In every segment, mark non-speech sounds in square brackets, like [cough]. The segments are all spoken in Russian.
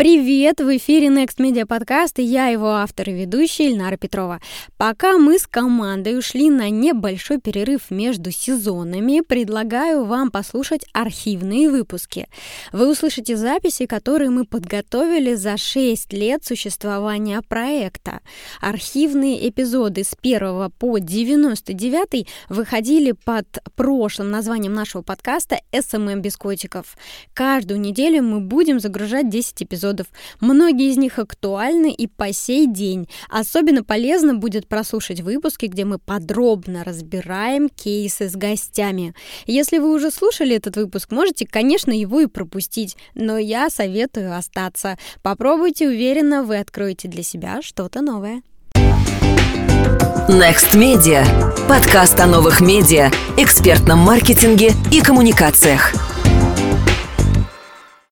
Привет! В эфире Next Media Podcast и я его автор и ведущая Ильнара Петрова. Пока мы с командой ушли на небольшой перерыв между сезонами, предлагаю вам послушать архивные выпуски. Вы услышите записи, которые мы подготовили за 6 лет существования проекта. Архивные эпизоды с 1 по 99 выходили под прошлым названием нашего подкаста «СММ без котиков». Каждую неделю мы будем загружать 10 эпизодов эпизодов. Многие из них актуальны и по сей день. Особенно полезно будет прослушать выпуски, где мы подробно разбираем кейсы с гостями. Если вы уже слушали этот выпуск, можете, конечно, его и пропустить, но я советую остаться. Попробуйте, уверенно, вы откроете для себя что-то новое. Next Media. Подкаст о новых медиа, экспертном маркетинге и коммуникациях.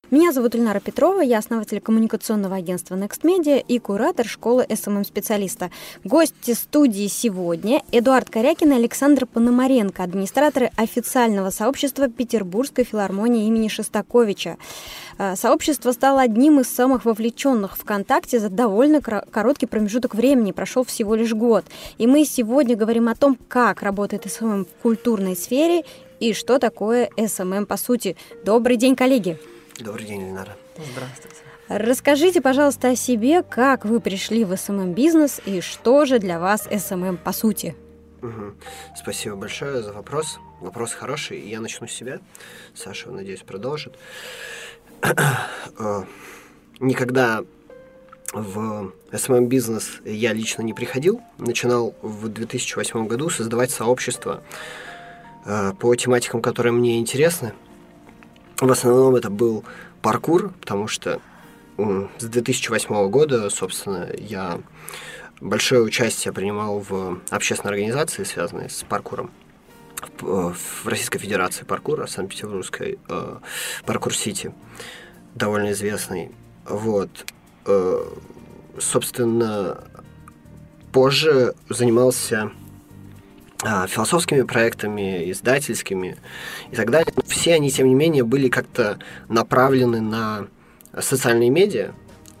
Меня зовут Ильнара Петрова, я основатель коммуникационного агентства Next Media и куратор школы СММ-специалиста. Гости студии сегодня Эдуард Корякин и Александр Пономаренко, администраторы официального сообщества Петербургской филармонии имени Шостаковича. Э, сообщество стало одним из самых вовлеченных ВКонтакте за довольно короткий промежуток времени, прошел всего лишь год. И мы сегодня говорим о том, как работает СММ в культурной сфере и что такое СММ по сути. Добрый день, коллеги! Добрый день, Ильнара. Здравствуйте. Расскажите, пожалуйста, о себе, как вы пришли в СММ-бизнес и что же для вас СММ по сути? Угу. Спасибо большое за вопрос. Вопрос хороший. Я начну с себя. Саша, надеюсь, продолжит. [clears throat] Э, никогда в СММ-бизнес я лично не приходил. Начинал в 2008 году создавать сообщество э, по тематикам, которые мне интересны. В основном это был паркур, потому что с 2008 года, собственно, я большое участие принимал в общественной организации, связанной с паркуром в Российской Федерации паркура, Санкт-Петербургской э, паркур-сити, довольно известный. Вот. Э, собственно, позже занимался философскими проектами, издательскими и так далее. Все они, тем не менее, были как-то направлены на социальные медиа.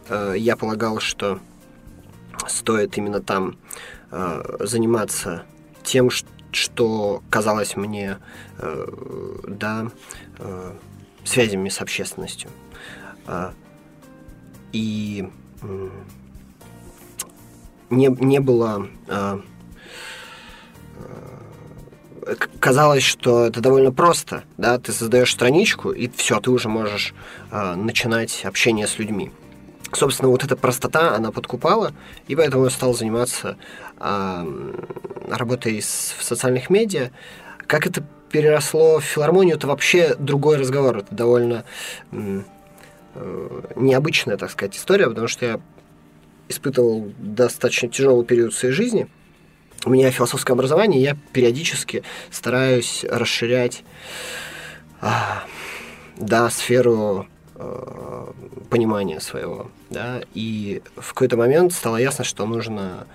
Э, я полагал, что стоит именно там э, заниматься тем, что казалось мне э, да, связями с общественностью. И не, не было казалось, что это довольно просто, да, ты создаешь страничку, и все, ты уже можешь э, начинать общение с людьми. Собственно, вот эта простота, она подкупала, и поэтому я стал заниматься э, работой с, в социальных медиа. Как это переросло в филармонию, это вообще другой разговор, это довольно э, необычная, так сказать, история, потому что я испытывал достаточно тяжелый период в своей жизни – у меня философское образование, я периодически стараюсь расширять а, да, сферу а, понимания своего. Да, и в какой-то момент стало ясно, что нужно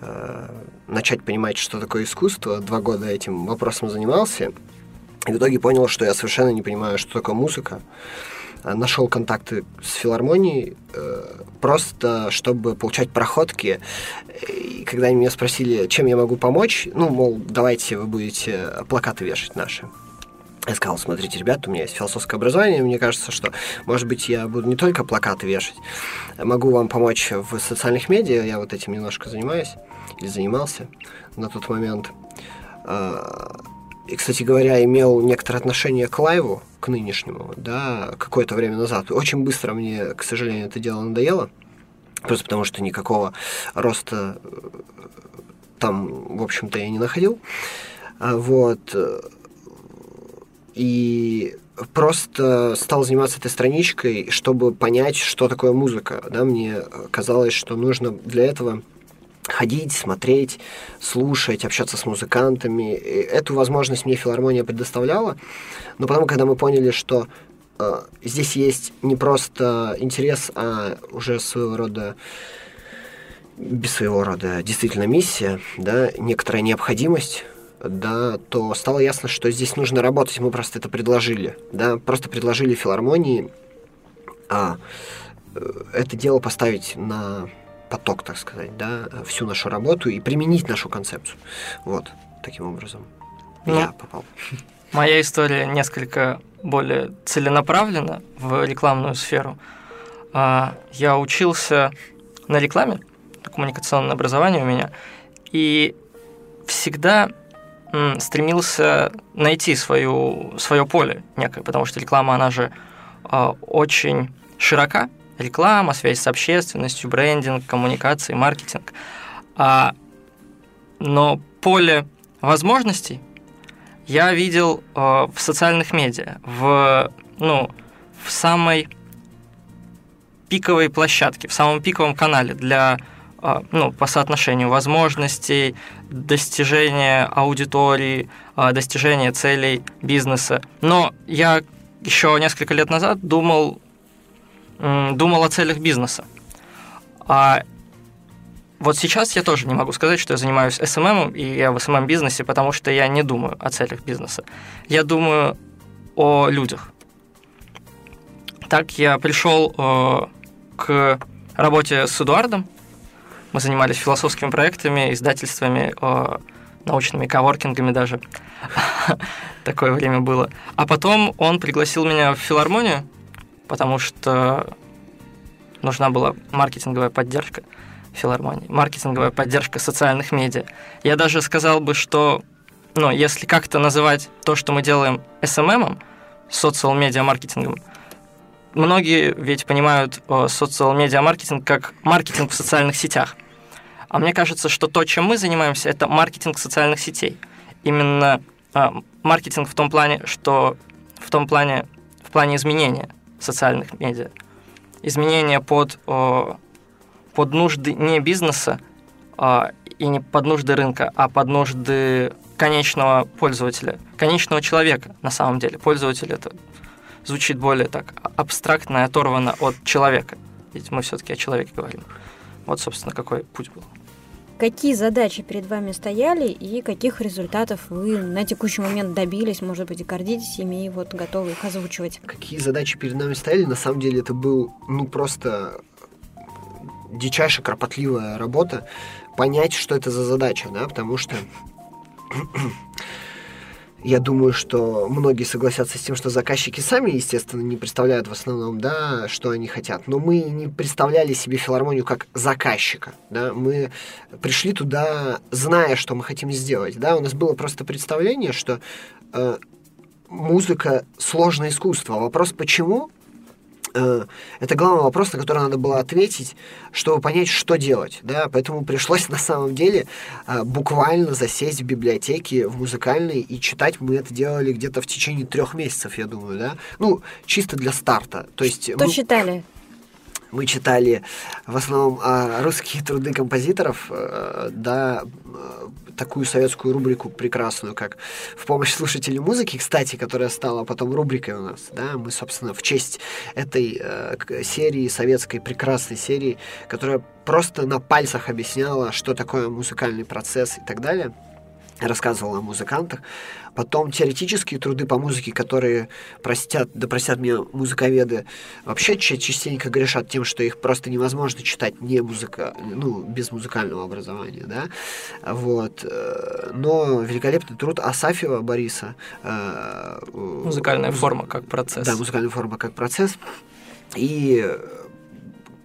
а, начать понимать, что такое искусство. Два года этим вопросом занимался. И в итоге понял, что я совершенно не понимаю, что такое музыка. Э, нашел контакты с филармонией э, просто, чтобы получать проходки. И когда они меня спросили, чем я могу помочь, ну, мол, давайте вы будете плакаты вешать наши. Я сказал, смотрите, ребята, у меня есть философское образование, мне кажется, что, может быть, я буду не только плакаты вешать, могу вам помочь в социальных медиа, я вот этим немножко занимаюсь, или занимался на тот момент. Э, и, кстати говоря, имел некоторое отношение к лайву, к нынешнему, да, какое-то время назад. Очень быстро мне, к сожалению, это дело надоело, просто потому что никакого роста э, там, в общем-то, я не находил. А, вот. И просто стал заниматься этой страничкой, чтобы понять, что такое музыка. Да, мне казалось, что нужно для этого ходить, смотреть, слушать, общаться с музыкантами. И эту возможность мне филармония предоставляла. Но потом, когда мы поняли, что э, здесь есть не просто интерес, а уже своего рода без своего рода действительно миссия, да, некоторая необходимость, да, то стало ясно, что здесь нужно работать. Мы просто это предложили, да, просто предложили филармонии а, это дело поставить на поток, так сказать, да, всю нашу работу и применить нашу концепцию. Вот, таким образом ну, я попал. Моя история несколько более целенаправлена в рекламную сферу. А, я учился на рекламе, коммуникационное образование у меня, и всегда стремился найти свою, свое поле некое, потому что реклама, она же а, очень широка. Реклама, связь с общественностью, брендинг, коммуникации, маркетинг. А, но поле возможностей я видел э, в социальных медиа, в, ну, в самой пиковой площадке, в самом пиковом канале для э, ну, по соотношению возможностей, достижения аудитории, э, достижения целей бизнеса. Но я еще несколько лет назад думал, думал о целях бизнеса. А вот сейчас я тоже не могу сказать, что я занимаюсь SMM, и я в SMM-бизнесе, потому что я не думаю о целях бизнеса. Я думаю о людях. Так я пришел э, к работе с Эдуардом. Мы занимались философскими проектами, издательствами, э, научными коворкингами даже. [laughs] Такое время было. А потом он пригласил меня в филармонию, потому что нужна была маркетинговая поддержка филармонии, маркетинговая поддержка социальных медиа. Я даже сказал бы, что ну, если как-то называть то, что мы делаем SMM, социал медиа маркетингом, многие ведь понимают социал медиа маркетинг как маркетинг в социальных сетях. А мне кажется, что то, чем мы занимаемся, это маркетинг социальных сетей. Именно а, маркетинг в том плане, что в том плане, в плане изменения социальных медиа. Изменения под о, под нужды не бизнеса а, и не под нужды рынка, а под нужды конечного пользователя, конечного человека на самом деле. Пользователь это звучит более так абстрактно и оторвано от человека. Ведь мы все-таки о человеке говорим. Вот, собственно, какой путь был. Какие задачи перед вами стояли и каких результатов вы на текущий момент добились, может быть, и гордитесь ими и вот готовы их озвучивать? Какие задачи перед нами стояли? На самом деле это был, ну, просто дичайше кропотливая работа понять, что это за задача, да, потому что я думаю, что многие согласятся с тем, что заказчики сами, естественно, не представляют в основном, да, что они хотят. Но мы не представляли себе филармонию как заказчика, да. Мы пришли туда, зная, что мы хотим сделать, да. У нас было просто представление, что э, музыка сложное искусство. Вопрос почему это главный вопрос, на который надо было ответить, чтобы понять, что делать. Да? Поэтому пришлось [laughs] на самом деле э, буквально засесть в библиотеке, в музыкальной, и читать мы это делали где-то в течение трех месяцев, я думаю, да. Ну, чисто для старта. То есть, что мы... читали? Мы читали в основном а, русские труды композиторов, э, да, такую советскую рубрику прекрасную, как «В помощь слушателю музыки», кстати, которая стала потом рубрикой у нас, да, мы, собственно, в честь этой э, серии, советской прекрасной серии, которая просто на пальцах объясняла, что такое музыкальный процесс и так далее – рассказывал о музыкантах. Потом теоретические труды по музыке, которые простят, да простят мне музыковеды, вообще частенько грешат тем, что их просто невозможно читать не музыка, ну, без музыкального образования, да. Вот. Но великолепный труд Асафьева Бориса. Э, музыкальная форма как процесс. Да, музыкальная форма как процесс. И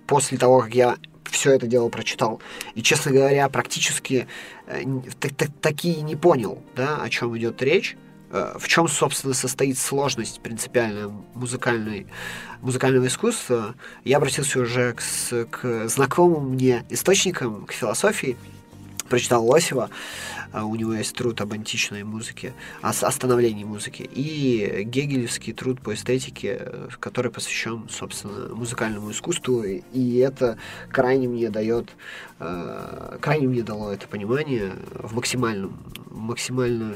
после того, как я все это дело прочитал. И, честно говоря, практически э, такие не понял, да, о чем идет речь. Э, в чем, собственно, состоит сложность принципиальная музыкальной, музыкального искусства, я обратился уже к, к знакомым мне источникам, к философии, прочитал Лосева, у него есть труд об античной музыке, о остановлении музыки, и гегелевский труд по эстетике, который посвящен, собственно, музыкальному искусству, и это крайне мне дает, а, крайне мне дало это понимание в максимальном, максимально,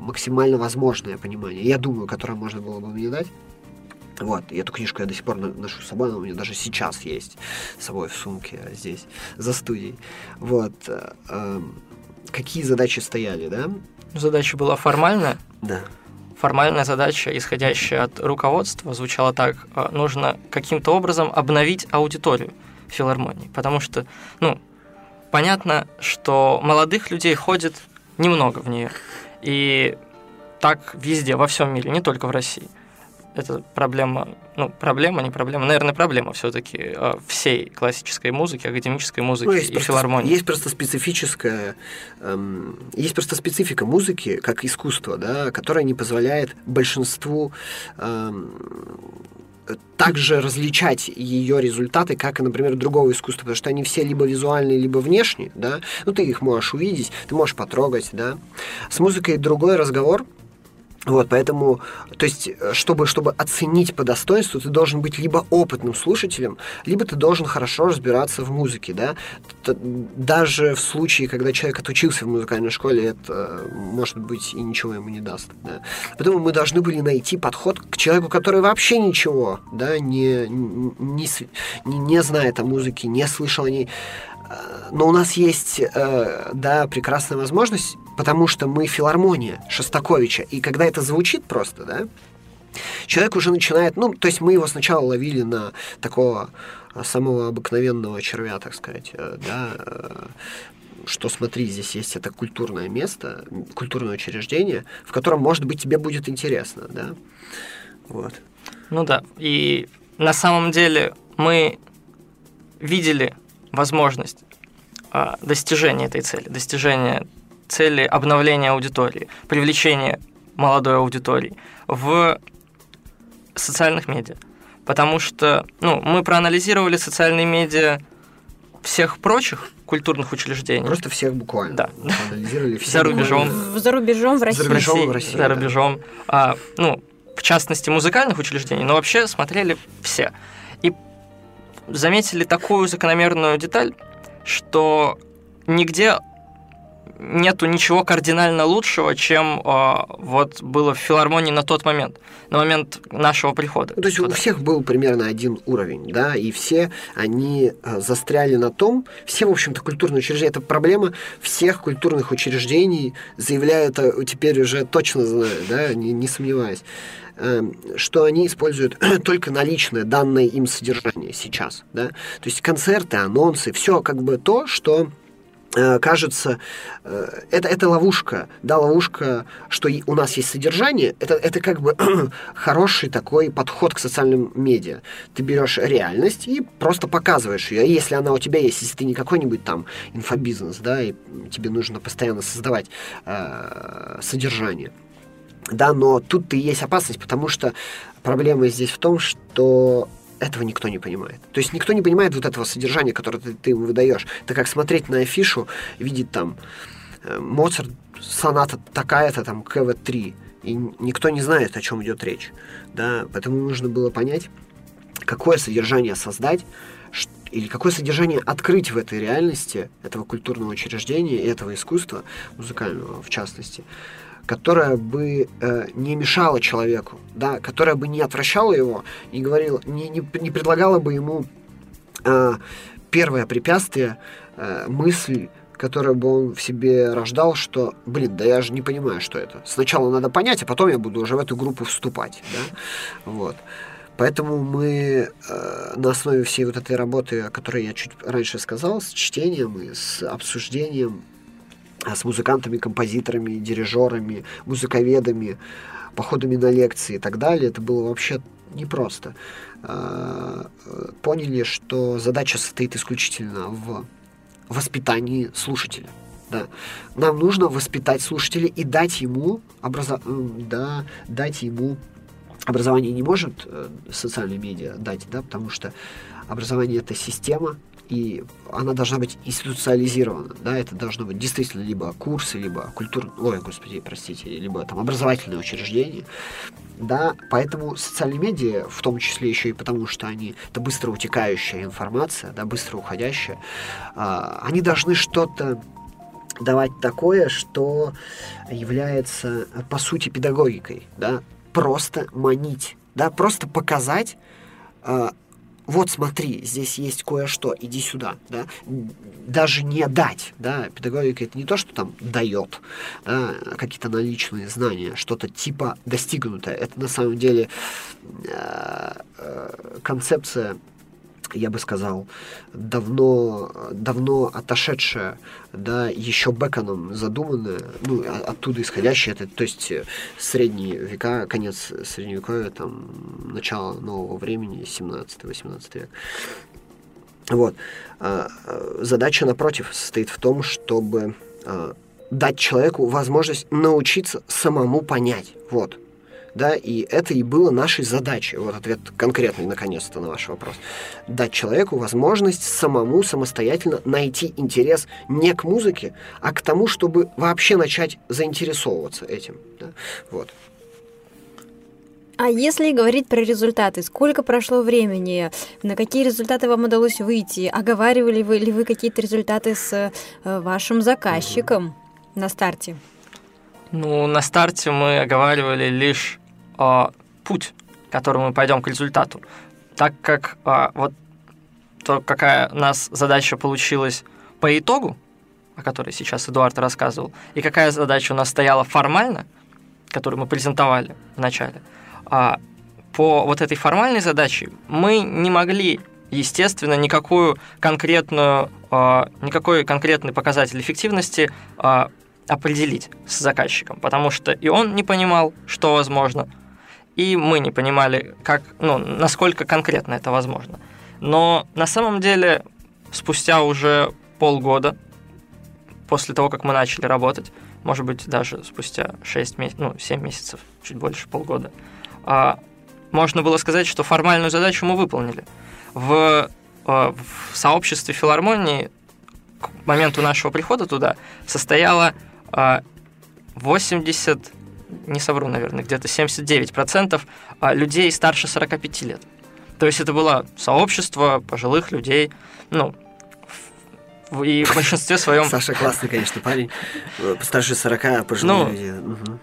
максимально возможное понимание, я думаю, которое можно было бы мне дать. Вот, и эту книжку я до сих пор ношу с собой, она у меня даже сейчас есть с собой в сумке здесь, за студией. Вот. Э, какие задачи стояли, да? Задача была формальная. Да. формальная задача, исходящая от руководства, звучала так, э, нужно каким-то образом обновить аудиторию филармонии, потому что, ну, понятно, что молодых людей ходит немного в нее, и так везде, во всем мире, не только в России – это проблема, ну, проблема, не проблема, наверное, проблема все-таки э, всей классической музыки, академической музыки ну, есть и просто, филармонии. Есть просто специфическая, эм, есть просто специфика музыки как искусства, да, которая не позволяет большинству эм, также различать ее результаты, как и, например, другого искусства, потому что они все либо визуальные, либо внешние, да, ну, ты их можешь увидеть, ты можешь потрогать, да. С музыкой другой разговор, вот, поэтому, то есть, э, чтобы, чтобы оценить по достоинству, ты должен быть либо опытным слушателем, либо ты должен хорошо разбираться в музыке, да. Даже в случае, когда человек отучился в музыкальной школе, это, э, может быть, и ничего ему не даст, да. Поэтому мы должны были найти подход к человеку, который вообще ничего, да, не, не, не, не знает о музыке, не слышал о ней, но у нас есть, э, да, прекрасная возможность, потому что мы филармония Шостаковича, и когда это звучит просто, да, человек уже начинает, ну, то есть мы его сначала ловили на такого самого обыкновенного червя, так сказать, э, да, э, что смотри, здесь есть это культурное место, культурное учреждение, в котором, может быть, тебе будет интересно, да, вот. Ну да, и на самом деле мы видели возможность а, достижения этой цели, достижения цели обновления аудитории, привлечения молодой аудитории в социальных медиа. Потому что ну, мы проанализировали социальные медиа всех прочих культурных учреждений. Просто всех буквально. Да. Анализировали все За рубежом. За рубежом в России. За рубежом в России. За рубежом. Да. А, ну, в частности, музыкальных учреждений, но вообще смотрели все. Заметили такую закономерную деталь, что нигде нету ничего кардинально лучшего, чем э, вот было в филармонии на тот момент, на момент нашего прихода. То есть туда. у всех был примерно один уровень, да, и все они э, застряли на том, все, в общем-то, культурные учреждения, это проблема всех культурных учреждений, заявляю это теперь уже точно знаю, да, не, не сомневаюсь что они используют [clears throat] только наличное данное им содержание сейчас, да, то есть концерты, анонсы, все как бы то, что Э, кажется, э, это, это ловушка, да, ловушка, что у нас есть содержание, это, это как бы [clears throat] хороший такой подход к социальным медиа. Ты берешь реальность и просто показываешь ее. Если она у тебя есть, если ты не какой-нибудь там инфобизнес, да, и тебе нужно постоянно создавать э, содержание. Да, но тут и есть опасность, потому что проблема здесь в том, что этого никто не понимает. То есть никто не понимает вот этого содержания, которое ты, ты ему выдаешь. Это как смотреть на афишу, видеть там э, Моцарт, соната такая-то, там, КВ-3, и никто не знает, о чем идет речь. Да? Поэтому нужно было понять, какое содержание создать, или какое содержание открыть в этой реальности этого культурного учреждения и этого искусства, музыкального в частности, которая бы э, не мешала человеку, да, которая бы не отвращала его и говорила, не, не, не предлагала бы ему э, первое препятствие, э, мысль, которую бы он в себе рождал, что, блин, да я же не понимаю, что это. Сначала надо понять, а потом я буду уже в эту группу вступать, да, вот. Поэтому мы э, на основе всей вот этой работы, о которой я чуть раньше сказал, с чтением и с обсуждением с музыкантами, композиторами, дирижерами, музыковедами, походами на лекции и так далее. Это было вообще непросто. А, поняли, что задача состоит исключительно в воспитании слушателя. Да. Нам нужно воспитать слушателя и дать ему образо... да, дать ему образование не может э, социальные медиа дать, да, потому что образование это система, и она должна быть институциализирована, да, это должно быть действительно либо курсы, либо культур, ой, господи, простите, либо там образовательные учреждения, да, поэтому социальные медиа, в том числе еще и потому, что они, это быстро утекающая информация, да, быстро уходящая, а, они должны что-то давать такое, что является, по сути, педагогикой, да, просто манить, да, просто показать, а, вот смотри, здесь есть кое-что, иди сюда, да, даже не дать, да, педагогика это не то, что там дает, да, какие-то наличные знания, что-то типа достигнутое, это на самом деле э, э, концепция я бы сказал, давно, давно отошедшая, да, еще Беконом задуманная, ну, оттуда исходящая, это, то есть э, средние века, конец средневековья, там, начало нового времени, 17-18 век. Вот. А, а, задача, напротив, состоит в том, чтобы а, дать человеку возможность научиться самому понять. Вот да, и это и было нашей задачей, вот ответ конкретный, наконец-то, на ваш вопрос, дать человеку возможность самому самостоятельно найти интерес не к музыке, а к тому, чтобы вообще начать заинтересовываться этим, да, вот. А если говорить про результаты, сколько прошло времени, на какие результаты вам удалось выйти, оговаривали вы ли вы какие-то результаты с э, вашим заказчиком угу. на старте? Ну, на старте мы оговаривали лишь э, путь, которым мы пойдем к результату. Так как э, вот то, какая у нас задача получилась по итогу, о которой сейчас Эдуард рассказывал, и какая задача у нас стояла формально, которую мы презентовали в начале, а, по вот этой формальной задаче мы не могли, естественно, никакую конкретную, а, никакой конкретный показатель эффективности а, определить с заказчиком, потому что и он не понимал, что возможно, и мы не понимали, как, ну, насколько конкретно это возможно. Но на самом деле спустя уже полгода после того, как мы начали работать, может быть, даже спустя 6 месяцев, ну, 7 месяцев, чуть больше полгода, а, можно было сказать, что формальную задачу мы выполнили. В, а, в сообществе филармонии к моменту нашего прихода туда состояло 80 а, не совру, наверное, где-то 79% а, людей старше 45 лет. То есть это было сообщество пожилых людей, ну, и в большинстве своем... Саша классный, конечно, парень. Старше 40, а пожилые ну, люди. Угу.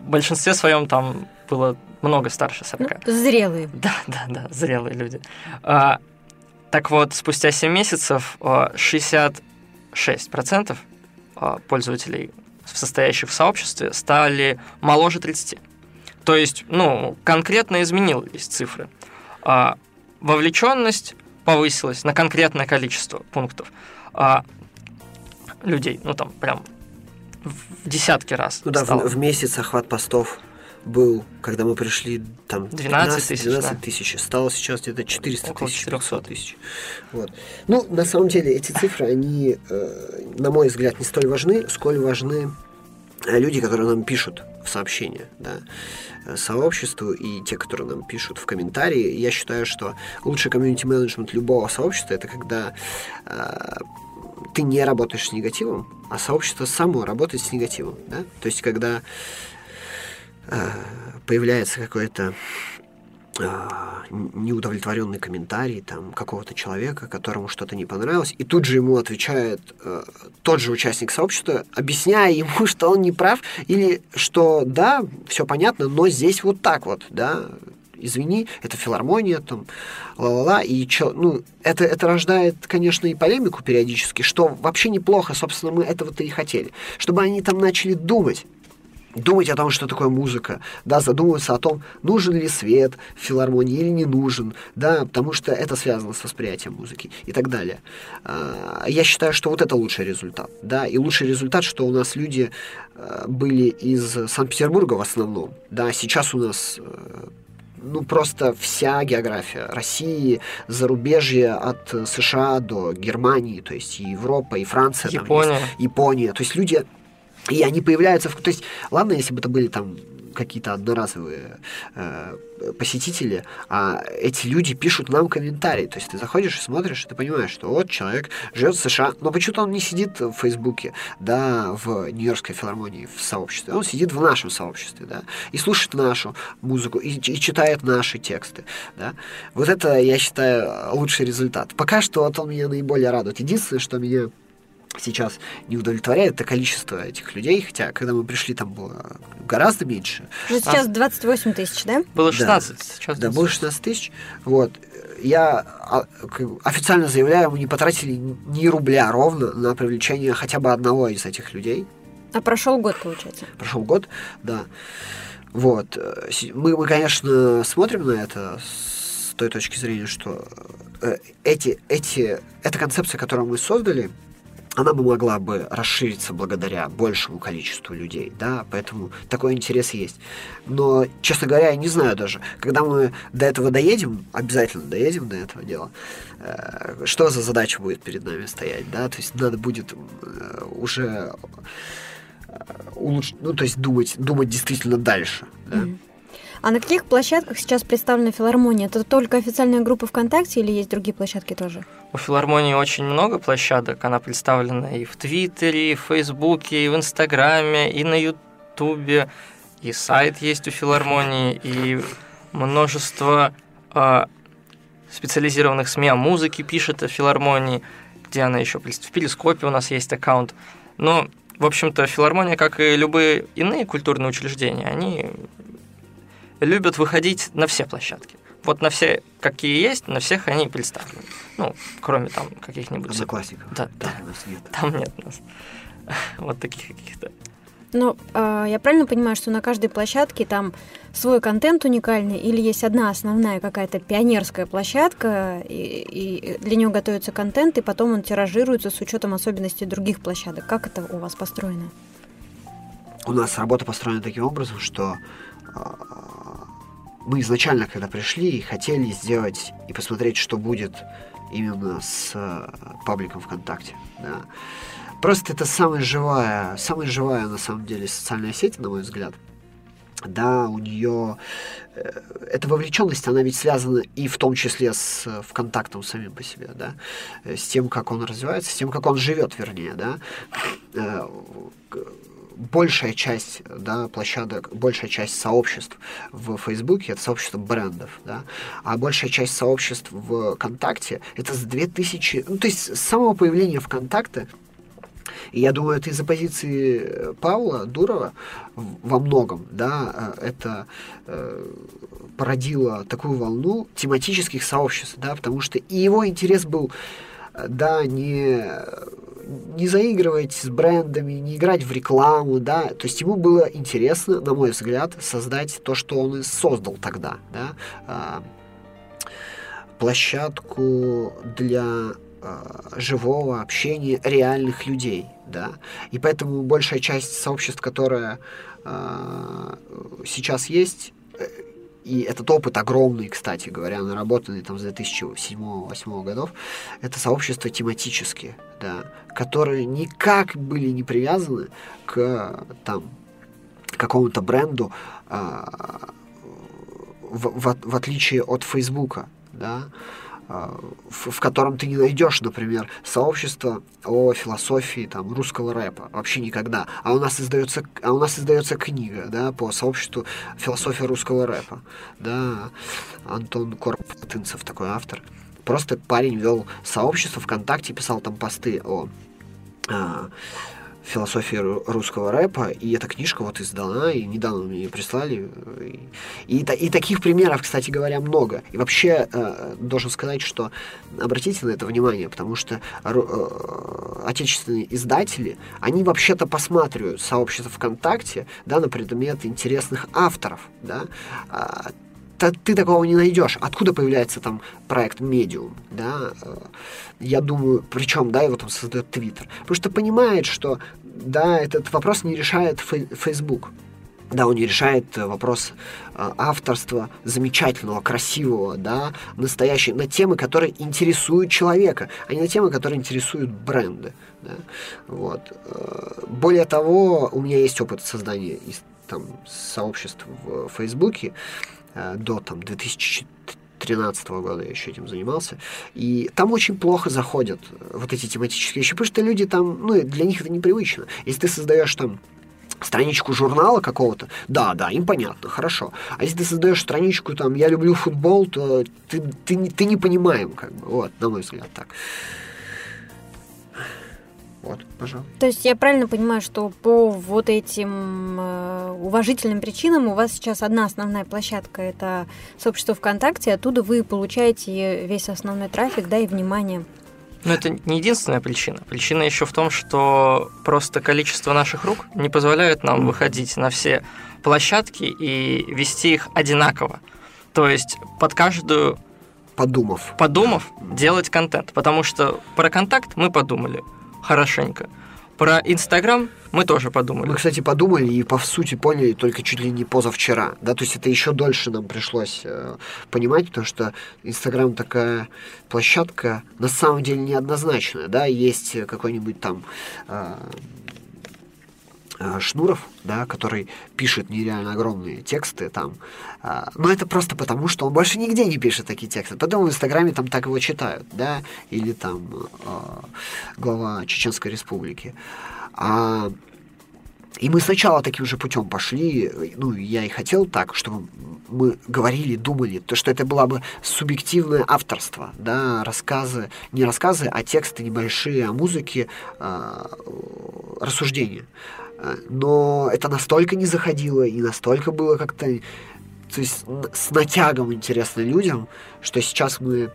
В большинстве своем там было много старше 40. Ну, зрелые. Да, да, да, зрелые люди. А, так вот, спустя 7 месяцев 66% а, пользователей состоящих в сообществе, стали моложе 30. То есть, ну, конкретно изменились цифры. А вовлеченность повысилась на конкретное количество пунктов. А людей, ну там прям в десятки раз. Ну да, в, в месяц охват постов был, когда мы пришли, там 12 тысяч, 12 да. стало сейчас где-то 400 Около тысяч, 400 тысяч. Вот. Ну, на самом деле, эти цифры, они, э, на мой взгляд, не столь важны, сколь важны э, люди, которые нам пишут в сообщения, да, э, сообществу и те, которые нам пишут в комментарии. Я считаю, что лучший комьюнити-менеджмент любого сообщества это когда ты не работаешь с негативом, а сообщество само работает с негативом. Да? То есть, когда появляется какой-то э, неудовлетворенный комментарий там какого-то человека, которому что-то не понравилось, и тут же ему отвечает э, тот же участник сообщества, объясняя ему, [laughs] что он не прав, или что да, все понятно, но здесь вот так вот, да, извини, это филармония, там, ла-ла-ла, и чё, ну, это, это рождает, конечно, и полемику периодически, что вообще неплохо, собственно, мы этого-то и хотели, чтобы они там начали думать, думать о том, что такое музыка, да, задумываться о том, нужен ли свет в филармонии или не нужен, да, потому что это связано с восприятием музыки и так далее. А, я считаю, что вот это лучший результат, да, и лучший результат, что у нас люди а, были из Санкт-Петербурга в основном, да, сейчас у нас э, ну, просто вся география России, зарубежье от США до Германии, то есть и Европа, и Франция, Япония. Там есть, Япония. То есть люди и они появляются, в... то есть, ладно, если бы это были там какие-то одноразовые э, посетители, а эти люди пишут нам комментарии. То есть ты заходишь и смотришь, и ты понимаешь, что вот человек живет в США, но почему-то он не сидит в Фейсбуке, да, в Нью-Йоркской филармонии, в сообществе. Он сидит в нашем сообществе, да, и слушает нашу музыку, и, и читает наши тексты, да. Вот это, я считаю, лучший результат. Пока что вот он меня наиболее радует. Единственное, что меня сейчас не удовлетворяет это количество этих людей, хотя когда мы пришли, там было гораздо меньше. Ну, сейчас 28 тысяч, да? Было 16, да, сейчас Да, было 16 тысяч. Вот. Я а, официально заявляю, мы не потратили ни рубля ровно на привлечение хотя бы одного из этих людей. А прошел год, получается? Прошел год, да. Вот. Мы, мы, конечно, смотрим на это с той точки зрения, что э, эти, эти, эта концепция, которую мы создали, она бы могла бы расшириться благодаря большему количеству людей, да, поэтому такой интерес есть. Но, честно говоря, я не знаю даже, когда мы до этого доедем, обязательно доедем до этого дела, э, что за задача будет перед нами стоять, да, то есть надо будет э, уже э, улучш... ну, то есть думать, думать действительно дальше, да. Mm-hmm. А на каких площадках сейчас представлена филармония? Это только официальная группа ВКонтакте или есть другие площадки тоже? У филармонии очень много площадок. Она представлена и в Твиттере, и в Фейсбуке, и в Инстаграме, и на Ютубе. И сайт есть у филармонии, и множество э, специализированных СМИ о музыке пишет о филармонии, где она еще в Перископе у нас есть аккаунт. Но, в общем-то, филармония, как и любые иные культурные учреждения, они любят выходить на все площадки. Вот на все, какие есть, на всех они представлены. Ну, кроме там каких-нибудь... Одноклассников. Да, да. Там, нас нет. там нет нас. [laughs] Вот таких каких-то. Ну, э, я правильно понимаю, что на каждой площадке там свой контент уникальный, или есть одна основная какая-то пионерская площадка, и, и для нее готовится контент, и потом он тиражируется с учетом особенностей других площадок. Как это у вас построено? У нас работа построена таким образом, что мы изначально, когда пришли, хотели сделать и посмотреть, что будет именно с э, пабликом ВКонтакте. Да. Просто это самая живая, самая живая на самом деле социальная сеть, на мой взгляд. Да, у нее э, эта вовлеченность, она ведь связана и в том числе с ВКонтактом самим по себе, да, э, с тем, как он развивается, с тем, как он живет, вернее, да большая часть да, площадок, большая часть сообществ в Фейсбуке это сообщество брендов, да, а большая часть сообществ в ВКонтакте это с 2000, ну то есть с самого появления ВКонтакта и я думаю, это из-за позиции Павла Дурова во многом, да, э, это э, породило такую волну тематических сообществ, да, потому что и его интерес был, э, да, не не заигрывать с брендами, не играть в рекламу, да, то есть ему было интересно, на мой взгляд, создать то, что он и создал тогда, да, а, площадку для а, живого общения реальных людей, да, и поэтому большая часть сообществ, которая а, сейчас есть, и этот опыт огромный, кстати говоря, наработанный там с 2007-2008 годов, это сообщества тематические, да, которые никак были не привязаны к там какому-то бренду, а, в, в, в отличие от Фейсбука, да, в, в котором ты не найдешь, например, сообщество о философии там, русского рэпа. Вообще никогда. А у нас издается, а у нас издается книга да, по сообществу философия русского рэпа. Да, Антон Корпатынцев такой автор. Просто парень вел сообщество ВКонтакте, писал там посты о а, философии русского рэпа, и эта книжка вот издана, и недавно мне ее прислали. И, и, и таких примеров, кстати говоря, много. И вообще э, должен сказать, что обратите на это внимание, потому что э, отечественные издатели, они вообще-то посматривают сообщество ВКонтакте, да, на предмет интересных авторов, да, а, ты такого не найдешь. Откуда появляется там проект Medium, да? Э, я думаю, причем, да, его там создает Twitter. Потому что понимает, что, да, этот вопрос не решает Facebook. Да, он не решает вопрос э, авторства замечательного, красивого, да, настоящего, на темы, которые интересуют человека, а не на темы, которые интересуют бренды. Да? Вот. Э, более того, у меня есть опыт создания там, сообществ в Фейсбуке, Э, до там, 2013 года я еще этим занимался. И там очень плохо заходят вот эти тематические вещи, потому что люди там, ну, для них это непривычно. Если ты создаешь там страничку журнала какого-то, да, да, им понятно, хорошо. А если ты создаешь страничку, там, я люблю футбол, то ты, ты, ты не понимаем, как бы, вот, на мой взгляд, так. Вот, пожалуйста. То есть я правильно понимаю, что по вот этим э, уважительным причинам у вас сейчас одна основная площадка это сообщество ВКонтакте, оттуда вы получаете весь основной трафик, да, и внимание. Но это не единственная причина. Причина еще в том, что просто количество наших рук не позволяет нам выходить на все площадки и вести их одинаково. То есть под каждую Подумав. подумав, делать контент. Потому что про контакт мы подумали хорошенько. Про Инстаграм мы тоже подумали. Мы, кстати, подумали и по сути поняли только чуть ли не позавчера, да, то есть это еще дольше нам пришлось э, понимать, потому что Инстаграм такая площадка на самом деле неоднозначная, да, есть какой-нибудь там э, Шнуров, да, который пишет нереально огромные тексты там, э, но это просто потому, что он больше нигде не пишет такие тексты. Потом в Инстаграме там так его читают, да, или там э, глава Чеченской Республики. А, и мы сначала таким же путем пошли, ну, я и хотел так, чтобы мы говорили, думали, то, что это было бы субъективное авторство, да, рассказы, не рассказы, а тексты небольшие о музыке, э, рассуждения. Но это настолько не заходило и настолько было как-то, то есть с натягом интересно людям, что сейчас мы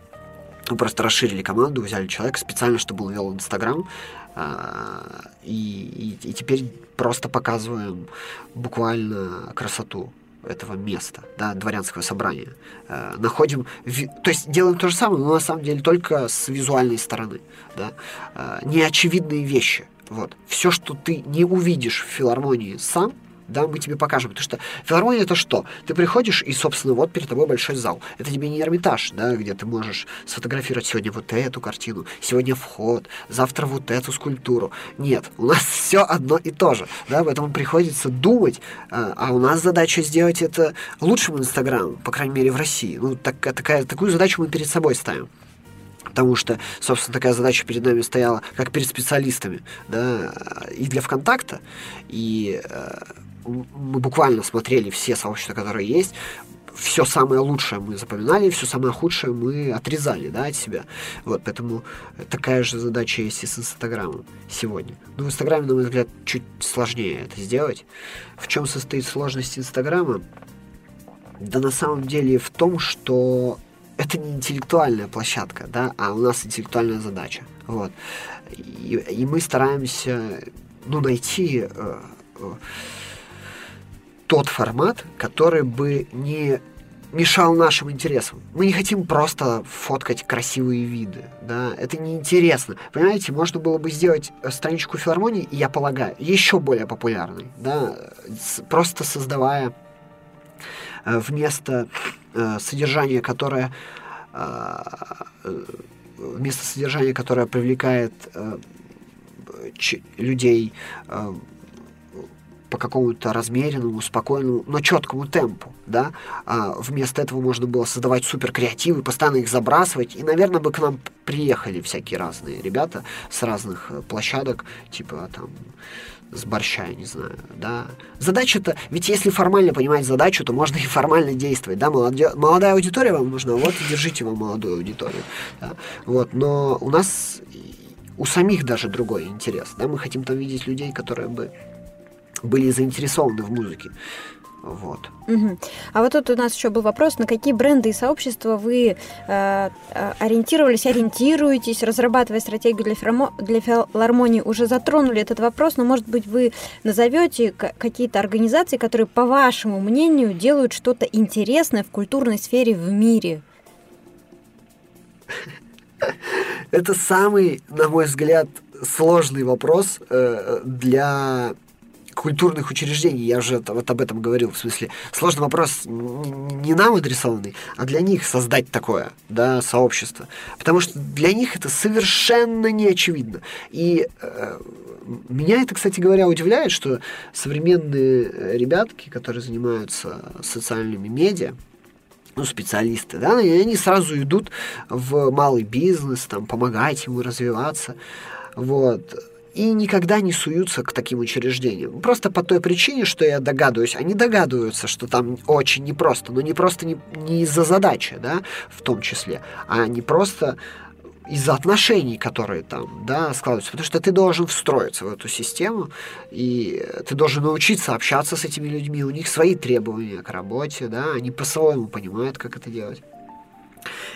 мы просто расширили команду, взяли человека специально, чтобы он вел Инстаграм, а, и, и, и теперь просто показываем буквально красоту этого места, да, дворянского собрания. Э, находим, ви... то есть делаем то же самое, но на самом деле только с визуальной стороны, да, э, неочевидные вещи. Вот. Все, что ты не увидишь в филармонии сам, да, мы тебе покажем. Потому что филармония это что? Ты приходишь, и, собственно, вот перед тобой большой зал. Это тебе не Эрмитаж, да, где ты можешь сфотографировать сегодня вот эту картину, сегодня вход, завтра вот эту скульптуру. Нет, у нас [laughs] все одно и то же, да, поэтому приходится думать, а, а у нас задача сделать это лучшим Инстаграмом, по крайней мере, в России. Ну, так, такая, такую задачу мы перед собой ставим потому что, собственно, такая задача перед нами стояла, как перед специалистами, да, и для ВКонтакта, и э, мы буквально смотрели все сообщества, которые есть, все самое лучшее мы запоминали, все самое худшее мы отрезали да, от себя. Вот, поэтому такая же задача есть и с Инстаграмом сегодня. Но в Инстаграме, на мой взгляд, чуть сложнее это сделать. В чем состоит сложность Инстаграма? Да на самом деле в том, что это не интеллектуальная площадка, да, а у нас интеллектуальная задача. Вот. И, и мы стараемся ну, найти э, э, тот формат, который бы не мешал нашим интересам. Мы не хотим просто фоткать красивые виды, да, это неинтересно. Понимаете, можно было бы сделать страничку филармонии, я полагаю, еще более популярной, да, просто создавая э, вместо э, содержания, которое э, вместо содержания, которое привлекает людей по какому-то размеренному, спокойному, но четкому темпу, да, а вместо этого можно было создавать супер креативы, постоянно их забрасывать, и, наверное, бы к нам приехали всякие разные ребята с разных э, площадок, типа там с борща, я не знаю, да. Задача-то, ведь если формально понимать задачу, то можно и формально действовать, да, молодя, молодая аудитория вам нужна, вот и держите вам молодую аудиторию, да. вот, но у нас у самих даже другой интерес, да, мы хотим там видеть людей, которые бы были заинтересованы в музыке. Вот. Угу. А вот тут у нас еще был вопрос, на какие бренды и сообщества вы э, э ориентировались, ориентируетесь, разрабатывая стратегию для, фермо, для филармонии, уже затронули этот вопрос, но, может быть, вы назовете какие-то организации, которые, по вашему мнению, делают что-то интересное в культурной сфере в мире? Это самый, на мой взгляд, сложный вопрос э, для культурных учреждений, я уже вот об этом говорил, в смысле, сложный вопрос не нам адресованный, а для них создать такое, да, сообщество. Потому что для них это совершенно не очевидно. И э, меня это, кстати говоря, удивляет, что современные ребятки, которые занимаются социальными медиа, ну, специалисты, да, и они сразу идут в малый бизнес, там, помогать ему развиваться, вот и никогда не суются к таким учреждениям. Просто по той причине, что я догадываюсь, они догадываются, что там очень непросто, но не просто не, не из-за задачи, да, в том числе, а не просто из-за отношений, которые там, да, складываются, потому что ты должен встроиться в эту систему, и ты должен научиться общаться с этими людьми, у них свои требования к работе, да, они по-своему понимают, как это делать.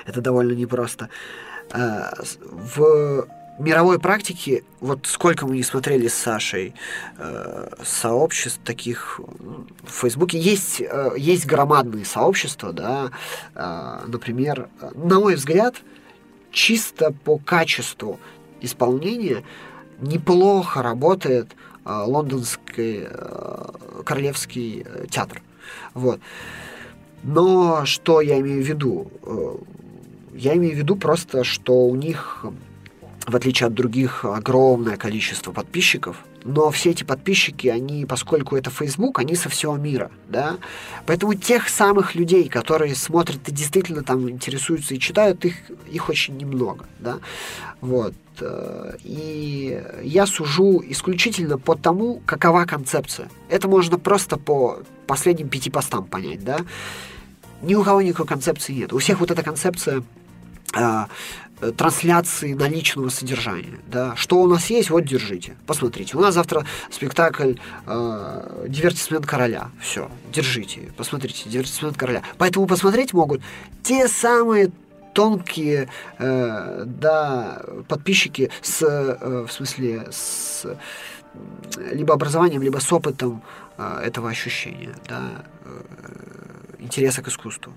Это довольно непросто. Э, в мировой практике, вот сколько мы не смотрели с Сашей э, сообществ таких в Фейсбуке, есть, э, есть громадные сообщества, да, например, на мой взгляд, чисто по качеству исполнения неплохо работает лондонский королевский театр. Вот. Но что я имею в виду? Я имею в виду просто, что у них, в отличие от других, огромное количество подписчиков, но все эти подписчики, они, поскольку это Facebook, они со всего мира, да, поэтому тех самых людей, которые смотрят и действительно там интересуются и читают, их, их очень немного, да, вот, и я сужу исключительно по тому, какова концепция. Это можно просто по последним пяти постам понять, да, ни у кого никакой концепции нет. У всех вот эта концепция трансляции наличного содержания. Да? Что у нас есть, вот держите. Посмотрите. У нас завтра спектакль э, «Дивертисмент короля». Все, держите. Посмотрите, «Дивертисмент короля». Поэтому посмотреть могут те самые тонкие э, да, подписчики с, э, в смысле, с либо образованием, либо с опытом э, этого ощущения, да, э, интереса к искусству.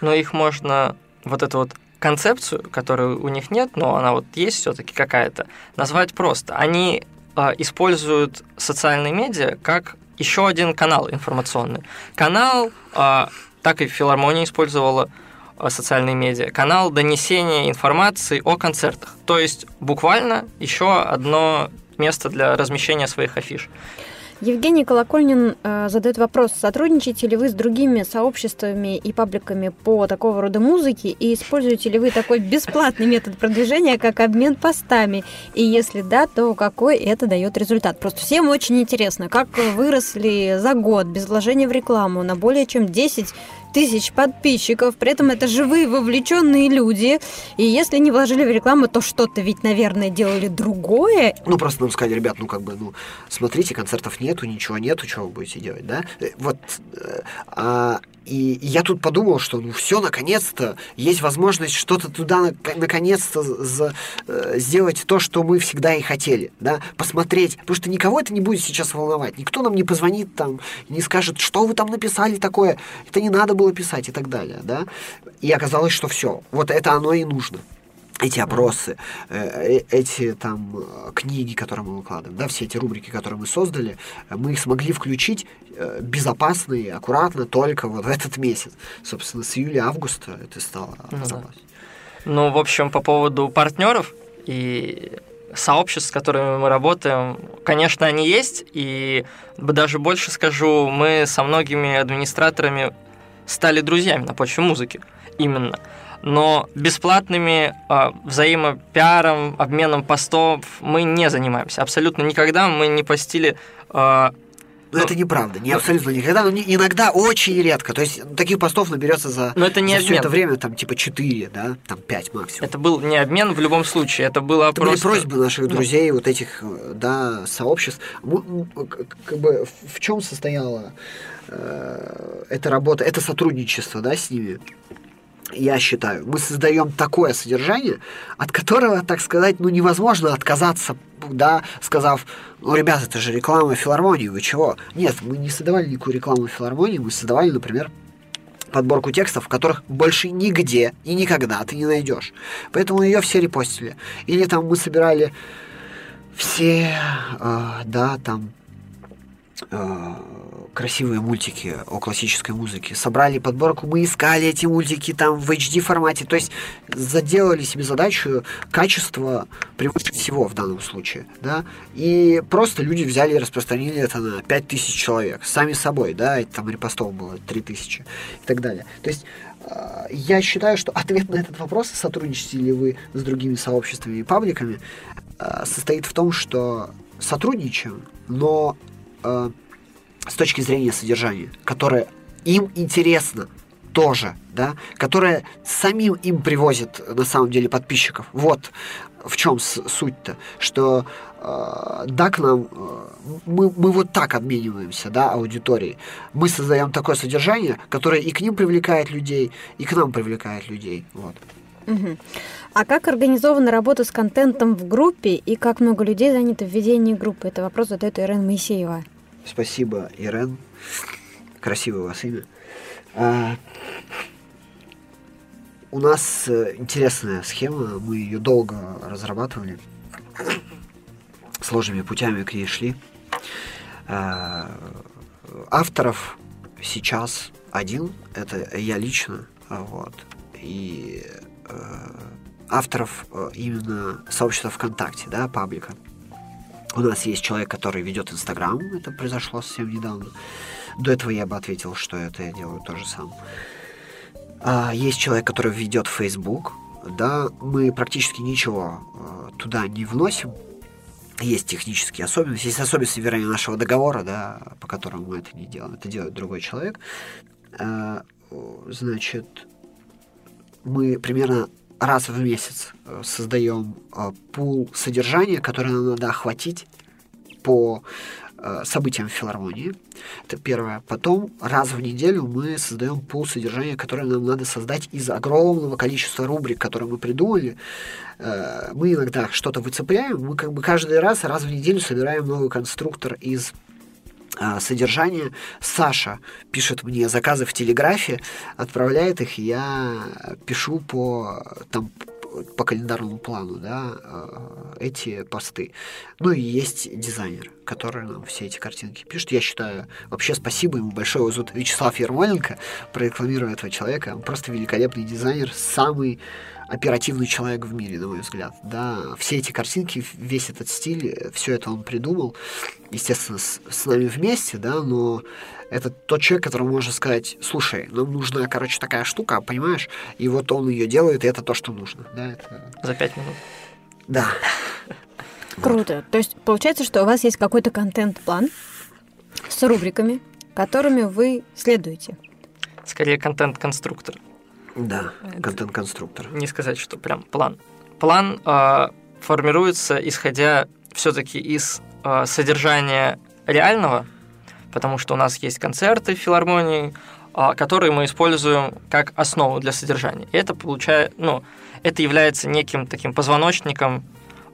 Но их можно вот это вот концепцию, которой у них нет, но она вот есть все-таки какая-то, назвать просто. Они э, используют социальные медиа как еще один канал информационный. Канал, э, так и филармония использовала э, социальные медиа, канал донесения информации о концертах. То есть буквально еще одно место для размещения своих афиш. Евгений Колокольнин э, задает вопрос, сотрудничаете ли вы с другими сообществами и пабликами по такого рода музыке и используете ли вы такой бесплатный метод продвижения, как обмен постами? И если да, то какой это дает результат? Просто всем очень интересно, как выросли за год без вложения в рекламу на более чем 10 тысяч подписчиков, при этом это живые вовлеченные люди, и если не вложили в рекламу, то что-то ведь, наверное, делали другое. Ну, просто нам сказали, ребят, ну, как бы, ну, смотрите, концертов нету, ничего нету, что вы будете делать, да? Э, вот, э, а, и, я тут подумал, что ну все, наконец-то есть возможность что-то туда наконец-то за, э, сделать то, что мы всегда и хотели, да, посмотреть, потому что никого это не будет сейчас волновать, никто нам не позвонит там, не скажет, что вы там написали такое, это не надо было писать и так далее, да, и оказалось, что все, вот это оно и нужно эти опросы, э, э, эти там э, книги, которые мы выкладываем, да, все эти рубрики, которые мы создали, мы их смогли включить безопасно и аккуратно только вот в этот месяц. Собственно, с июля-августа это стало ну, да. ну, в общем, по поводу партнеров и сообществ, с которыми мы работаем, конечно, они есть, и даже больше скажу, мы со многими администраторами стали друзьями на почве музыки. Именно но бесплатными э, взаимопиаром, обменом постов мы не занимаемся. Абсолютно никогда мы не постили... Э, но ну, это неправда, не ну, абсолютно никогда, но иногда очень редко. То есть таких постов наберется за, но это не за все это время там типа 4, да, там 5 максимум. Это был не обмен в любом случае, это было это просто... были просьбы наших ну. друзей, вот этих, да, сообществ. Как бы в чем состояла э, эта работа, это сотрудничество, да, с ними? Я считаю, мы создаем такое содержание, от которого, так сказать, ну невозможно отказаться, да, сказав, ну, ребята, это же реклама филармонии, вы чего? Нет, мы не создавали никакую рекламу филармонии, мы создавали, например, подборку текстов, которых больше нигде и никогда ты не найдешь. Поэтому ее все репостили. Или там мы собирали все, э, да, там э, красивые мультики о классической музыке. Собрали подборку, мы искали эти мультики там в HD формате. То есть заделали себе задачу качество превыше всего в данном случае. Да? И просто люди взяли и распространили это на 5000 человек. Сами собой, да, и там репостов было 3000 и так далее. То есть э, я считаю, что ответ на этот вопрос, сотрудничаете ли вы с другими сообществами и пабликами, э, состоит в том, что сотрудничаем, но э, с точки зрения содержания, которое им интересно. тоже, да, которая самим им привозит на самом деле подписчиков. Вот в чем суть-то, что э, да, к нам э, мы, мы вот так обмениваемся, да, аудиторией. Мы создаем такое содержание, которое и к ним привлекает людей, и к нам привлекает людей. Вот. А как организована работа с контентом в группе и как много людей занято в ведении группы? Это вопрос задает Ирен Моисеева. Спасибо, Ирен. Красивое у вас имя. А, у нас э, интересная схема, мы ее долго разрабатывали, сложными путями к ней шли. А, авторов сейчас один, это я лично, вот, и э, авторов э, именно сообщества ВКонтакте, да, паблика. У нас есть человек, который ведет Инстаграм, это произошло совсем недавно. До этого я бы ответил, что это я делаю то же самое. А, есть человек, который ведет Facebook, да, мы практически ничего а, туда не вносим. Есть технические особенности, есть особенности, вернее, нашего договора, да, по которому мы это не делаем. Это делает другой человек. А, значит, мы примерно раз в месяц э, создаем пул содержания, которое нам надо охватить по Э, событиям в филармонии. Это первое. Потом раз в неделю мы создаем пул содержания, которое нам надо создать из огромного количества рубрик, которые мы придумали. Э, мы иногда что-то выцепляем, мы как бы каждый раз, раз в неделю собираем новый конструктор из э, содержания. Саша пишет мне заказы в телеграфе, отправляет их, я пишу по там по календарному плану, да, э, эти посты. Ну и есть дизайнер, который нам все эти картинки пишет. Я считаю, вообще спасибо ему большое. Зовут Вячеслав Ермоленко. Прорекламирую этого человека. Он просто великолепный дизайнер, самый оперативный человек в мире, на мой взгляд. Да, все эти картинки, весь этот стиль, все это он придумал, естественно, с, с нами вместе, да, но это тот человек, которому можно сказать, слушай, нам нужна, короче, такая штука, понимаешь, и вот он ее делает, и это то, что нужно. Да, это... За пять минут. Да. [laughs] Круто. То есть получается, что у вас есть какой-то контент-план с рубриками, которыми вы следуете. Скорее контент-конструктор. Да, контент-конструктор. Не сказать, что прям план. План э, формируется, исходя все-таки из э, содержания реального, потому что у нас есть концерты в филармонии, э, которые мы используем как основу для содержания. И это получает, ну, это является неким таким позвоночником,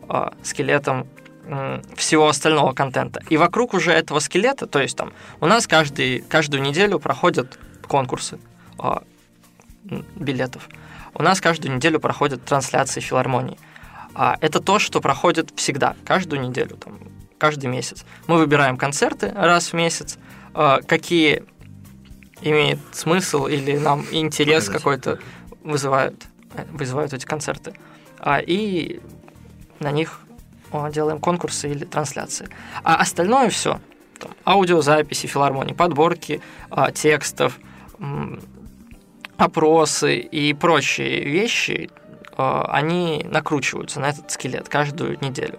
э, скелетом э, всего остального контента. И вокруг уже этого скелета, то есть там у нас каждый, каждую неделю проходят конкурсы билетов. У нас каждую неделю проходят трансляции филармонии. А это то, что проходит всегда, каждую неделю, там, каждый месяц. Мы выбираем концерты раз в месяц, а, какие имеет смысл или нам интерес какой-то вызывают, вызывают эти концерты. А, и на них делаем конкурсы или трансляции. А остальное все, там, аудиозаписи филармонии, подборки а, текстов, опросы и прочие вещи, э, они накручиваются на этот скелет каждую неделю.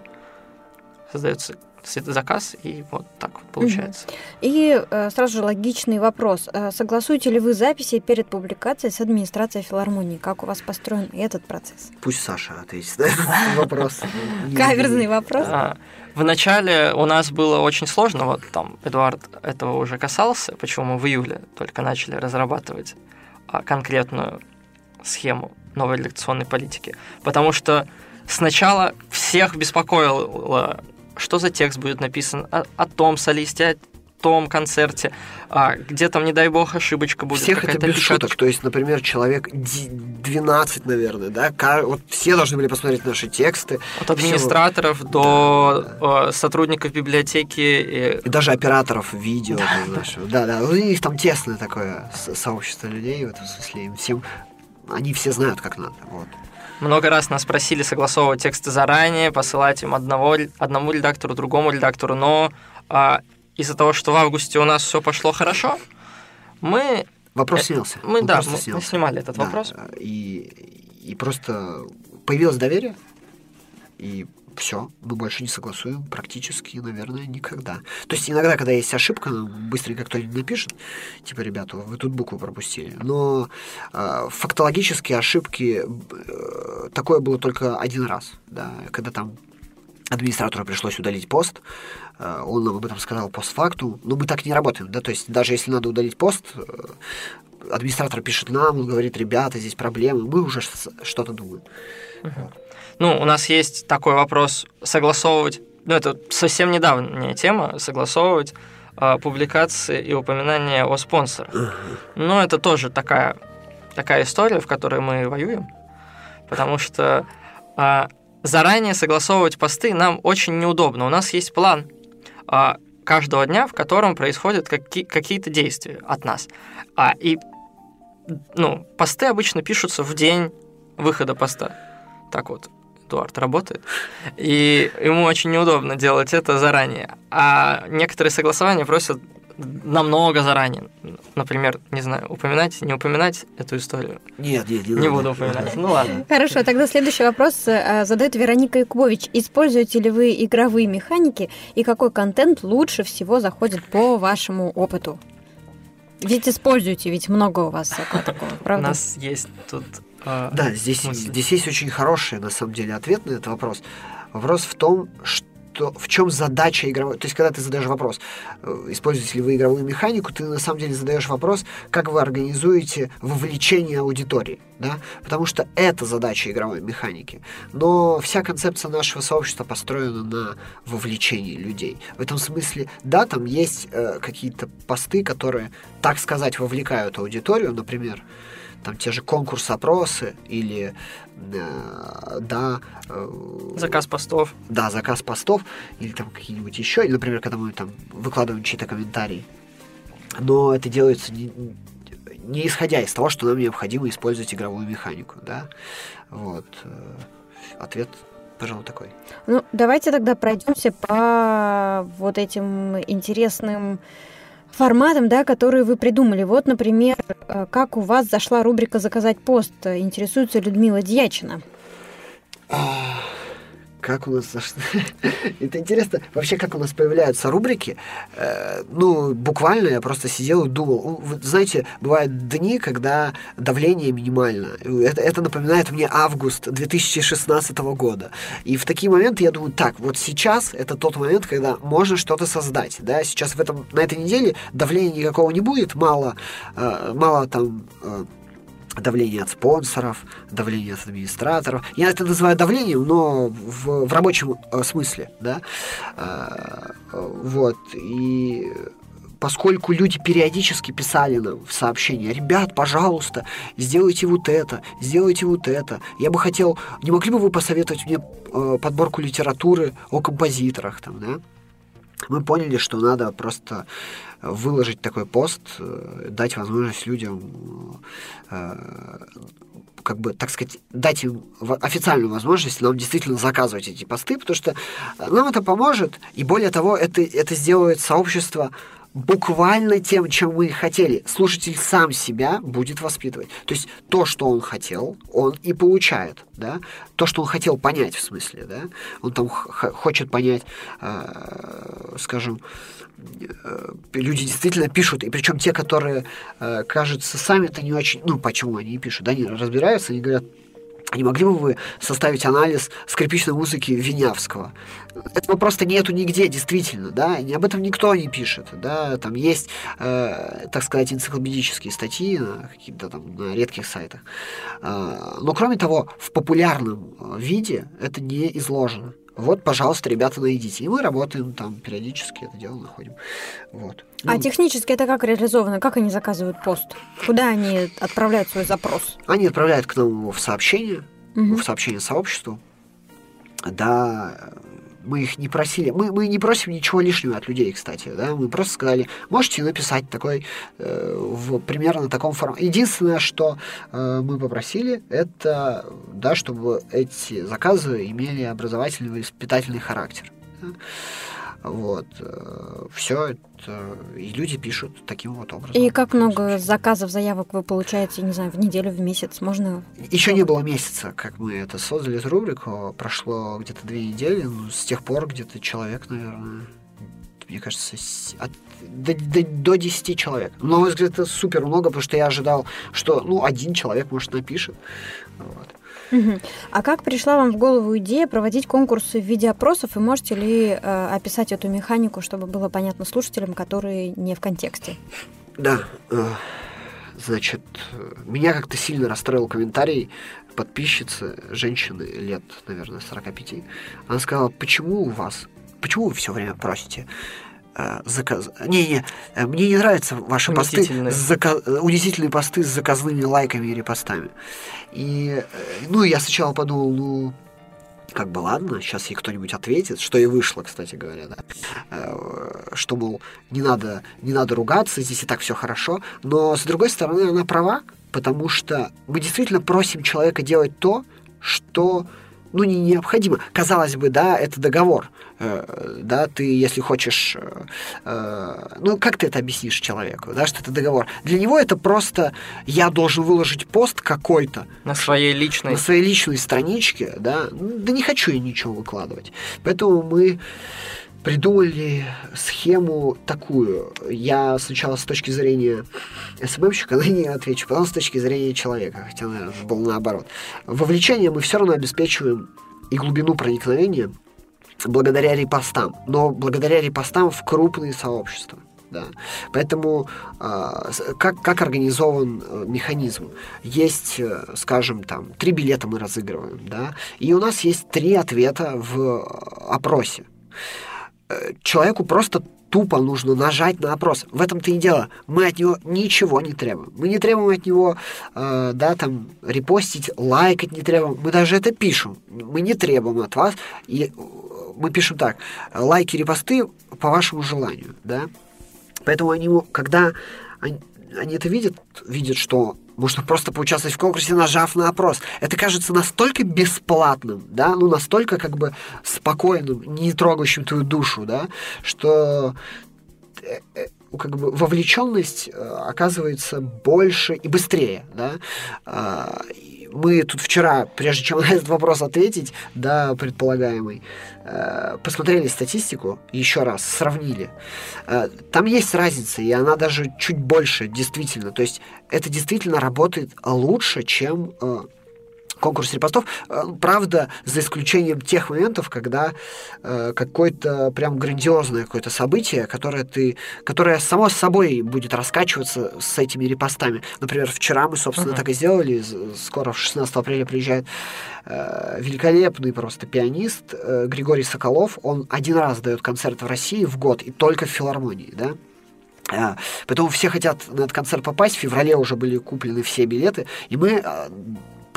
Создается заказ, и вот так вот получается. И э, сразу же логичный вопрос. Э, согласуете ли вы записи перед публикацией с администрацией филармонии? Как у вас построен этот процесс? Пусть Саша ответит на этот [laughs] вопрос. Каверзный вопрос. А, Вначале у нас было очень сложно, вот там Эдуард этого уже касался, почему мы в июле только начали разрабатывать конкретную схему новой лекционной политики. Потому что сначала всех беспокоило, что за текст будет написан о, о том солисте, том концерте, а, где там, не дай бог, ошибочка будет. Всех это без шуток. То есть, например, человек 12, наверное, да, вот все должны были посмотреть наши тексты. От администраторов все... до да. сотрудников библиотеки. И... и даже операторов видео. Да, знаешь. да, да. У них там тесное такое сообщество людей, в этом смысле, им всем, они все знают, как надо. Вот. Много раз нас просили согласовывать тексты заранее, посылать им одного, одному редактору, другому редактору, но а, из-за того, что в августе у нас все пошло хорошо, мы... Вопрос э, снялся. Мы, Он да, мы, снялся. мы снимали этот да, вопрос. И, и просто появилось доверие, и все, мы больше не согласуем практически, наверное, никогда. То есть иногда, когда есть ошибка, быстренько кто-нибудь напишет, типа, ребята, вы тут букву пропустили. Но э, фактологические ошибки, э, такое было только один раз, да, когда там администратору пришлось удалить пост, э, он нам об этом сказал постфактум, но мы так не работаем, да, то есть даже если надо удалить пост, э, администратор пишет нам, он говорит, ребята, здесь проблемы, мы уже что-то думаем. Ну, у нас есть такой вопрос согласовывать, ну, это совсем недавняя тема, согласовывать э, публикации и упоминания о спонсорах. Но это тоже такая, такая история, в которой мы воюем, потому что э, заранее согласовывать посты нам очень неудобно. У нас есть план э, каждого дня, в котором происходят какие- какие-то действия от нас. А, и ну, посты обычно пишутся в день выхода поста. Так вот, Эдуард работает. И ему очень неудобно делать это заранее. А некоторые согласования просят намного заранее. Например, не знаю, упоминать, не упоминать эту историю. Нет, нет, не, не буду упоминать. Ну ладно. Хорошо, тогда следующий вопрос э, задает Вероника Якубович. Используете ли вы игровые механики и какой контент лучше всего заходит по вашему опыту? Ведь используете, ведь много у вас такого, правда? У нас есть тут а, да, здесь, здесь есть очень хороший, на самом деле, ответ на этот вопрос. Вопрос в том, что в чем задача игровой... То есть, когда ты задаешь вопрос, э, используете ли вы игровую механику, ты на самом деле задаешь вопрос, как вы организуете вовлечение аудитории, да? Потому что это задача игровой механики. Но вся концепция нашего сообщества построена на вовлечении людей. В этом смысле, да, там есть э, какие-то посты, которые, так сказать, вовлекают аудиторию, например, там те же конкурс-опросы или э, да... Э, заказ постов. Да, заказ постов или там какие-нибудь еще, или, например, когда мы там выкладываем чьи-то комментарии. Но это делается не, не исходя из того, что нам необходимо использовать игровую механику, да. Вот. Э, ответ пожалуй, такой. Ну, давайте тогда пройдемся по вот этим интересным форматом, да, которые вы придумали. Вот, например, э, как у вас зашла рубрика «Заказать пост». Интересуется Людмила Дьячина. Как у нас... [laughs] Это интересно, вообще, как у нас появляются рубрики. Э, ну, буквально я просто сидел и думал. Знаете, бывают дни, когда давление минимально. Это, это напоминает мне август 2016 года. И в такие моменты я думаю, так, вот сейчас это тот момент, когда можно что-то создать. Да? Сейчас в этом, на этой неделе давления никакого не будет, мало, э, мало там э, давление от спонсоров, давление от администраторов. Я это называю давлением, но в, в рабочем э, смысле, да. Э, вот, и поскольку люди периодически писали нам в сообщения, ребят, пожалуйста, сделайте вот это, сделайте вот это. Я бы хотел, не могли бы вы посоветовать мне э, подборку литературы о композиторах, там, да? Мы поняли, что надо просто выложить такой пост, э, дать возможность людям э, как бы, так сказать, дать им официальную возможность нам действительно заказывать эти посты, потому что нам это поможет, и более того, это, это сделает сообщество буквально тем, чем мы хотели. Слушатель сам себя будет воспитывать. То есть то, что он хотел, он и получает, да. То, что он хотел понять, в смысле, да. Он там хочет понять, э, скажем, э, люди действительно пишут, и причем те, которые, э, кажется, сами-то не очень, ну, почему они пишут, да, они разбираются, они говорят, не могли бы вы составить анализ скрипичной музыки Винявского? Этого просто нету нигде, действительно, да, и об этом никто не пишет, да, там есть, э, так сказать, энциклопедические статьи на каких-то там на редких сайтах, э, но кроме того, в популярном э, виде это не изложено. Вот, пожалуйста, ребята, найдите. И мы работаем там периодически, это дело находим. Вот. А ну, технически это как реализовано? Как они заказывают пост? Куда они отправляют свой запрос? Они отправляют к нам его в сообщение, угу. в сообщение сообществу. Да, мы их не просили, мы, мы не просим ничего лишнего от людей, кстати, да, мы просто сказали, можете написать такой, э, в примерно таком формате. Единственное, что э, мы попросили, это, да, чтобы эти заказы имели образовательный и воспитательный характер. Да? Вот. Все это... И люди пишут таким вот образом. И как много заказов, заявок вы получаете, не знаю, в неделю, в месяц? Можно... Еще не было месяца, как мы это создали, эту рубрику. Прошло где-то две недели. Ну, с тех пор где-то человек, наверное, мне кажется, от, до, до, до 10 человек. Но, на мой взгляд, это супер много, потому что я ожидал, что, ну, один человек, может, напишет. Вот. А как пришла вам в голову идея проводить конкурсы в виде опросов, и можете ли э, описать эту механику, чтобы было понятно слушателям, которые не в контексте? Да, э, значит, меня как-то сильно расстроил комментарий подписчицы, женщины лет, наверное, 45. Она сказала, почему у вас, почему вы все время просите заказ... Не-не, э, мне не нравятся ваши посты, зака... унизительные посты с заказными лайками и репостами. И, э, ну, я сначала подумал, ну, как бы ладно, сейчас ей кто-нибудь ответит, что и вышло, кстати говоря, да, что, мол, не надо, не надо ругаться, здесь и так все хорошо, но, с другой стороны, она права, потому что мы действительно просим человека делать то, что ну, не необходимо. Казалось бы, да, это договор. Э, да, ты, если хочешь... Э, э, ну, как ты это объяснишь человеку, да, что это договор? Для него это просто я должен выложить пост какой-то. На своей личной... На своей личной страничке, да. Да не хочу я ничего выкладывать. Поэтому мы придумали схему такую. Я сначала с точки зрения СММщика [laughs] на нее отвечу, потом с точки зрения человека, хотя, наверное, было наоборот. Вовлечение мы все равно обеспечиваем и глубину проникновения благодаря репостам, но благодаря репостам в крупные сообщества. Да. Поэтому э, как, как организован э, механизм? Есть, э, скажем, там, три билета мы разыгрываем, да, и у нас есть три ответа в опросе. Э, человеку просто тупо нужно нажать на опрос. В этом-то и дело. Мы от него ничего не требуем. Мы не требуем от него, э, да, там, репостить, лайкать не требуем. Мы даже это пишем. Мы не требуем от вас. И э, мы пишем так. Лайки, репосты по вашему желанию, да. Поэтому они, когда они, они это видят, видят, что можно просто поучаствовать в конкурсе, нажав на опрос. Это кажется настолько бесплатным, да, ну настолько как бы спокойным, не трогающим твою душу, да, что э, э, как бы вовлеченность э, оказывается больше и быстрее, да. Мы тут вчера, прежде чем [laughs] на этот вопрос ответить, да, предполагаемый, э, посмотрели статистику еще раз, сравнили. Э, там есть разница, и она даже чуть больше, действительно. То есть это действительно работает лучше, чем э, конкурс репостов. Э, правда, за исключением тех моментов, когда э, какое-то прям грандиозное какое-то событие, которое ты, которое само собой будет раскачиваться с этими репостами. Например, вчера мы, собственно, uh-huh. так и сделали. Скоро, в 16 апреля приезжает э, великолепный просто пианист э, Григорий Соколов. Он один раз дает концерт в России в год, и только в филармонии, да? А, поэтому все хотят на этот концерт попасть. В феврале уже были куплены все билеты. И мы а,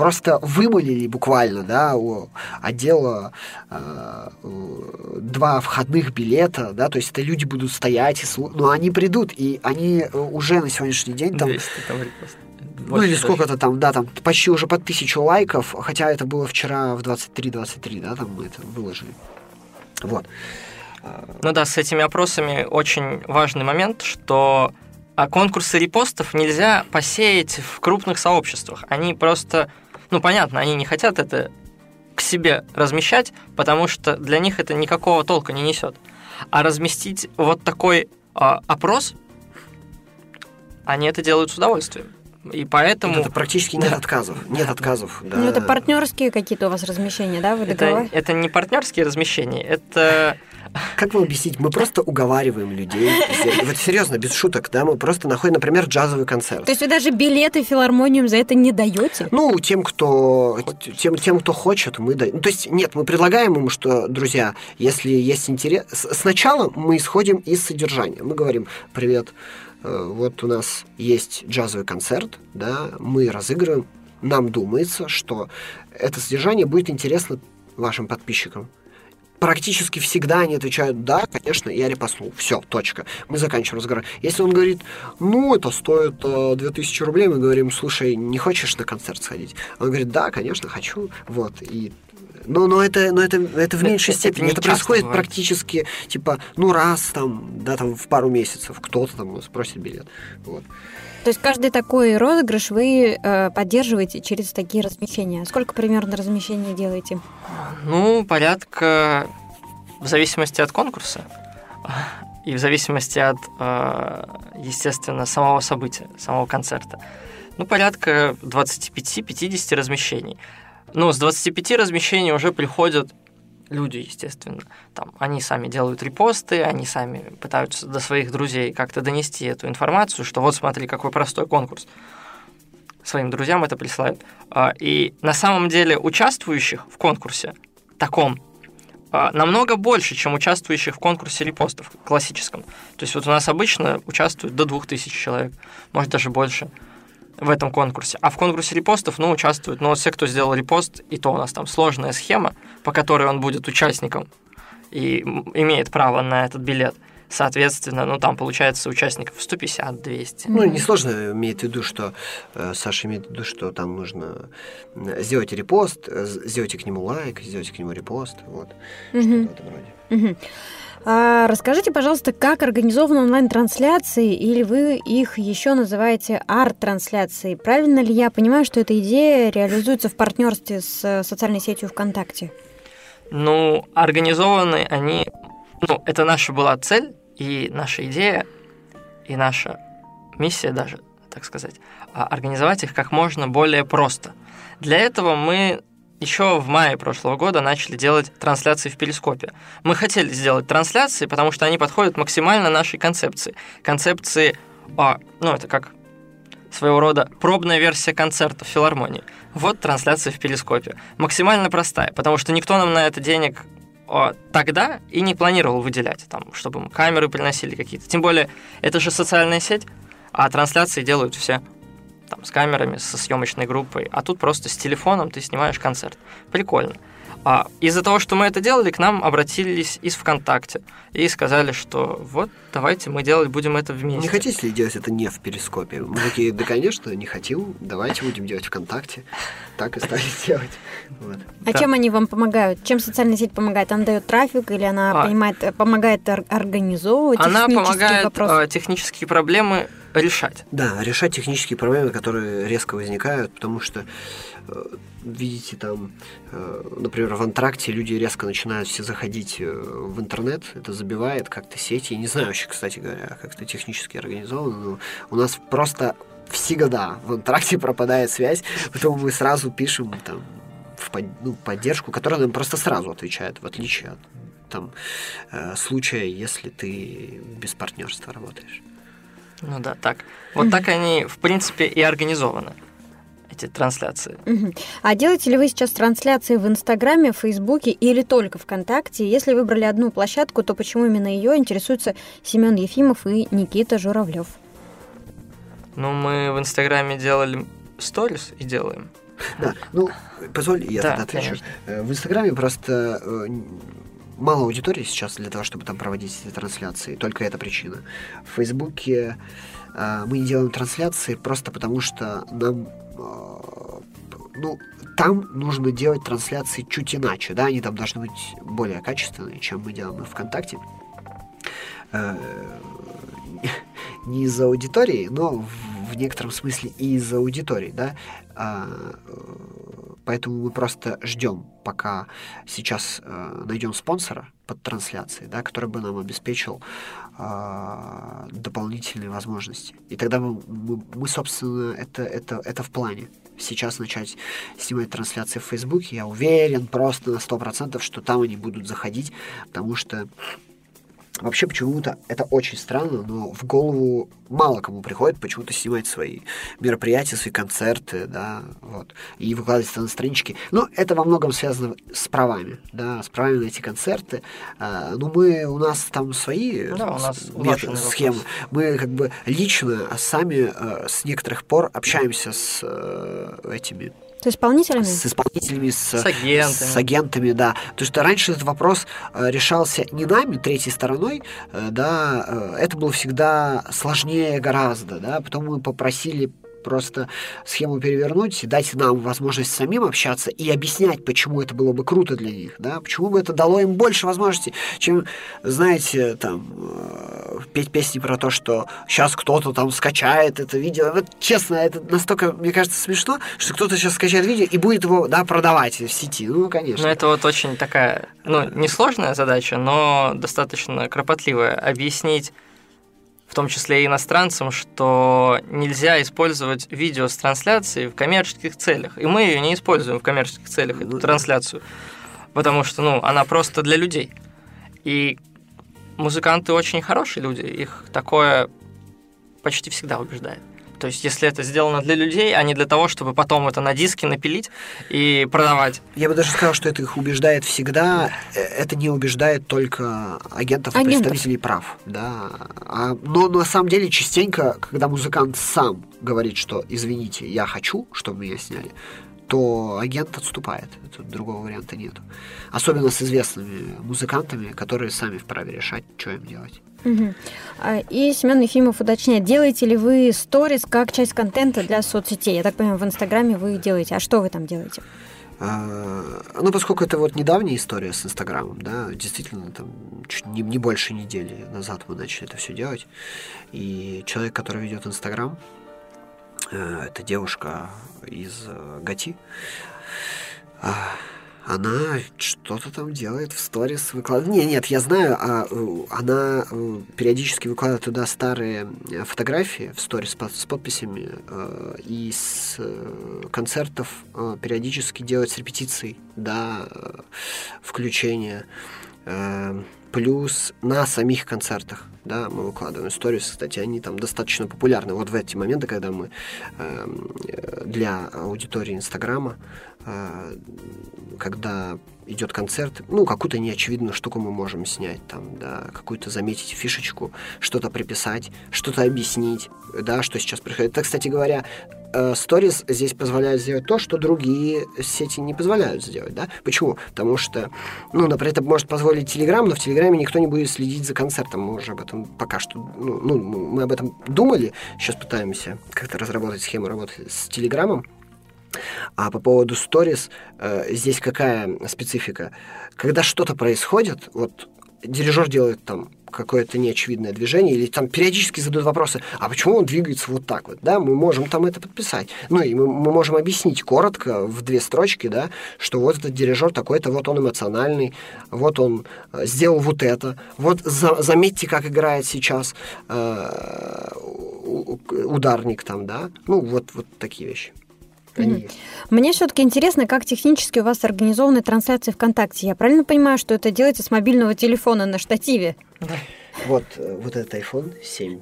просто вымолили буквально, да, у отдела э, два входных билета, да, то есть это люди будут стоять, и слу... но они придут, и они уже на сегодняшний день там... 200 там ну или сколько-то там, да, там почти уже под тысячу лайков, хотя это было вчера в 23-23, да, там мы это выложили. Вот. Ну да, с этими опросами очень важный момент, что а конкурсы репостов нельзя посеять в крупных сообществах. Они просто ну, понятно, они не хотят это к себе размещать, потому что для них это никакого толка не несет. А разместить вот такой э, опрос, они это делают с удовольствием. И поэтому... Это практически нет отказов. Нет отказов. Да. Ну, это партнерские какие-то у вас размещения, да, вы это, это не партнерские размещения, это как вам объяснить? Мы просто уговариваем людей. Вот серьезно, без шуток, да, мы просто находим, например, джазовый концерт. То есть вы даже билеты в филармонию за это не даете? Ну, тем, кто, тем, тем, кто хочет, мы даем. То есть, нет, мы предлагаем им, что, друзья, если есть интерес... Сначала мы исходим из содержания. Мы говорим, привет, э, вот у нас есть джазовый концерт, да, мы разыгрываем, нам думается, что это содержание будет интересно вашим подписчикам практически всегда они отвечают «да, конечно, я репостнул». Все, точка. Мы заканчиваем разговор. Если он говорит «ну, это стоит э, 2000 рублей», мы говорим «слушай, не хочешь на концерт сходить?» Он говорит «да, конечно, хочу». Вот, и Но, но это, но это, это в меньшей Это степени. Это, часто происходит бывает. практически, типа, ну, раз там, да, там в пару месяцев кто-то там спросит билет. Вот. То есть каждый такой розыгрыш вы э, поддерживаете через такие размещения. Сколько примерно размещений делаете? Ну, порядка в зависимости от конкурса [laughs] и в зависимости от, э, естественно, самого события, самого концерта. Ну, порядка 25-50 размещений. Ну, с 25 размещений уже приходят люди, естественно. Там, они сами делают репосты, они сами пытаются до своих друзей как-то донести эту информацию, что вот смотри, какой простой конкурс. Своим друзьям это присылают. А, И на самом деле участвующих в конкурсе таком а, намного больше, чем участвующих в конкурсе репостов классическом. То есть вот у нас обычно участвует до 2000 человек, может даже больше в этом конкурсе. А в конкурсе репостов, ну, участвуют, ну, все, кто сделал репост, и то у нас там сложная схема, по которой он будет участником и имеет право на этот билет. Соответственно, ну, там получается участников 150-200. Ну, несложно имеет в виду, что э, Саша имеет в виду, что там нужно э, сделать репост, э, сделайте к нему лайк, сделайте к нему репост, вот, что-то Мгм. в этом роде. Мгм. А, расскажите, пожалуйста, как организованы онлайн-трансляции, или вы их еще называете арт-трансляцией? Правильно ли я понимаю, что эта идея реализуется в партнерстве с э, социальной сетью ВКонтакте? Ну, организованы они... Ну, это наша была цель и наша идея, и наша миссия даже, так сказать, а, организовать их как можно более просто. Для этого мы еще в мае прошлого года начали делать трансляции в Перископе. Мы хотели сделать трансляции, потому что они подходят максимально нашей концепции. Концепции, а, ну, это как своего рода пробная версия концерта в филармонии. Вот трансляция в Перископе. Максимально простая, потому что никто нам на это денег а, тогда и не планировал выделять, там, чтобы мы камеры приносили какие-то. Тем более, это же социальная сеть, а трансляции делают все там, с камерами, со съемочной группой, а тут просто с телефоном ты снимаешь концерт. Прикольно. А из-за того, что мы это делали, к нам обратились из ВКонтакте и сказали, что вот, давайте мы делать будем это вместе. Не хотите ли делать это не в Перископе? Мы такие, да, конечно, не хотим, давайте будем делать ВКонтакте. Так и стали [laughs] делать. Вот. А Да. чем они вам помогают? Чем социальная сеть помогает? Она дает трафик или она А. понимает, помогает ор- организовывать Она технические помогает вопросы? а, технические проблемы решать. Да, решать технические проблемы, которые резко возникают, потому что, э, видите, там, э, например, в антракте люди резко начинают все заходить э, в интернет, это забивает как-то сети. Не знаю вообще, кстати говоря, как это технически организовано, но у нас просто всегда в антракте [laughs] пропадает связь, поэтому мы сразу пишем там в под- ну, поддержку, которая нам просто сразу отвечает, в отличие от там, случая, если ты без партнерства работаешь. Ну да, так. Вот так они, в принципе, и организованы, эти трансляции. А делаете ли вы сейчас трансляции в Инстаграме, в Фейсбуке или только ВКонтакте? Если выбрали одну площадку, то почему именно ее интересуются Семен Ефимов и Никита Журавлев? Ну, мы в Инстаграме делали сторис и делаем. Да, ну, позволь, я Да, тогда отвечу. конечно. Э, В Инстаграме просто э, мало аудитории сейчас для того, чтобы там проводить эти трансляции. Только эта причина. В Фейсбуке э, мы не делаем трансляции просто потому, что нам... э, ну, там нужно делать трансляции чуть иначе, да, они там должны быть более качественные, чем мы делаем в ВКонтакте. Э, не из-за аудитории, но в, в некотором смысле и из-за аудитории, да. Э, поэтому мы просто ждем, пока сейчас э, найдем спонсора под трансляцией, да, который бы нам обеспечил а, дополнительные возможности. И тогда мы, мы, мы, собственно, это, это, это в плане. Сейчас начать снимать трансляции в Фейсбуке, я уверен просто на 100%, что там они будут заходить, потому что Вообще почему-то это очень странно, но в голову мало кому приходит почему-то снимать свои мероприятия, свои концерты, да, вот, и выкладывать это на странички. Но это во многом связано с правами, да, с правами на эти концерты. А, ну, мы, у нас там свои Да, у нас улаженный схемы. вопрос. Мы как бы лично сами э, с некоторых пор общаемся с э, этими С исполнителями? с исполнителями, с, С агентами. с агентами, да. То есть раньше этот вопрос э, решался не нами, третьей стороной, э, да, э, это было всегда сложнее гораздо, да. Потом мы попросили просто схему перевернуть, дать нам возможность самим общаться и объяснять, почему это было бы круто для них, да, почему бы это дало им больше возможностей, чем, знаете, там, э, петь песни про то, что сейчас кто-то там скачает это видео. Вот честно, это настолько, мне кажется, смешно, что кто-то сейчас скачает видео и будет его, да, продавать в сети. Ну, конечно. Ну, это вот очень такая, ну, несложная задача, но достаточно кропотливая. Объяснить в том числе и иностранцам, что нельзя использовать видео с трансляцией в коммерческих целях. И мы ее не используем в коммерческих целях, эту трансляцию, потому что ну, она просто для людей. И музыканты очень хорошие люди, их такое почти всегда убеждает. То есть, если это сделано для людей, а не для того, чтобы потом это на диске напилить и продавать. Я бы даже сказал, что это их убеждает всегда. Э, это не убеждает только агентов, агентов. и представителей прав. Да. А, но на самом деле частенько, когда музыкант сам говорит, что извините, я хочу, чтобы меня сняли, то агент отступает. Тут другого варианта нет. Особенно с известными музыкантами, которые сами вправе решать, что им делать. Угу. И Семен Ефимов уточняет, делаете ли вы сторис как часть контента для соцсетей? Я так понимаю, в Инстаграме вы делаете. А что вы там делаете? А, ну, поскольку это вот недавняя история с Инстаграмом, да, действительно, там, чуть не, не больше недели назад мы начали это все делать. И человек, который ведет Инстаграм, э, это девушка из э, Гати, а, она что-то там делает в сторис, выкладывает. Не, нет, я знаю, а, э, она э, периодически выкладывает туда старые э, фотографии в сторис с подписями и с концертов периодически делает с репетицией, да, включение. Плюс на самих концертах, да, мы выкладываем сторис, кстати, они там достаточно популярны. Вот в эти моменты, когда мы э, для аудитории Инстаграма когда идет концерт, ну, какую-то неочевидную штуку мы можем снять, там, да, какую-то заметить фишечку, что-то приписать, что-то объяснить, да, что сейчас происходит. Это, кстати говоря, сторис э, здесь позволяют сделать то, что другие сети не позволяют сделать, да? Почему? Потому что, ну, например, это может позволить Телеграм, но в Телеграме никто не будет следить за концертом, мы уже об этом пока что, ну, ну мы об этом думали, сейчас пытаемся как-то разработать схему работы с Телеграмом, а по поводу сторис, э, здесь какая специфика? Когда что-то происходит, вот дирижер делает там какое-то неочевидное движение, или там периодически задают вопросы, а почему он двигается вот так вот, да, мы можем там это подписать. Ну, и мы, мы можем объяснить коротко в две строчки, да, что вот этот дирижер такой-то, вот он эмоциональный, вот он э, сделал вот это, вот за, заметьте, как играет сейчас э, ударник там, да, ну, вот, вот такие вещи. Они Мне все-таки интересно, как технически у вас организованы трансляции ВКонтакте. Я правильно понимаю, что это делается с мобильного телефона на штативе? Да. Вот, э, вот этот iPhone 7,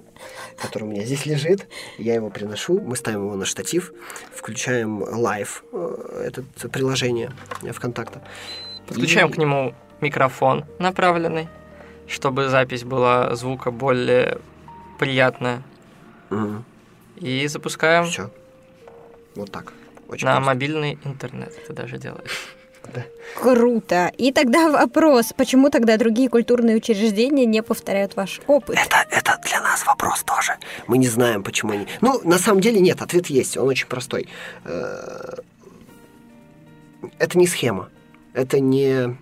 который у меня здесь лежит, я его приношу, мы ставим его на штатив, включаем Live, э, это приложение ВКонтакта. Подключаем и... к нему микрофон направленный, чтобы запись была звука более приятная. Угу. И запускаем. Все. Вот так. Очень на просто. мобильный интернет это даже делаешь. [laughs] Да. Круто. И тогда вопрос, почему тогда другие культурные учреждения не повторяют ваш опыт? Это, это для нас вопрос тоже. Мы не знаем, почему они... Ну, на самом деле нет, ответ есть, он очень простой. Э, это не схема. Это не...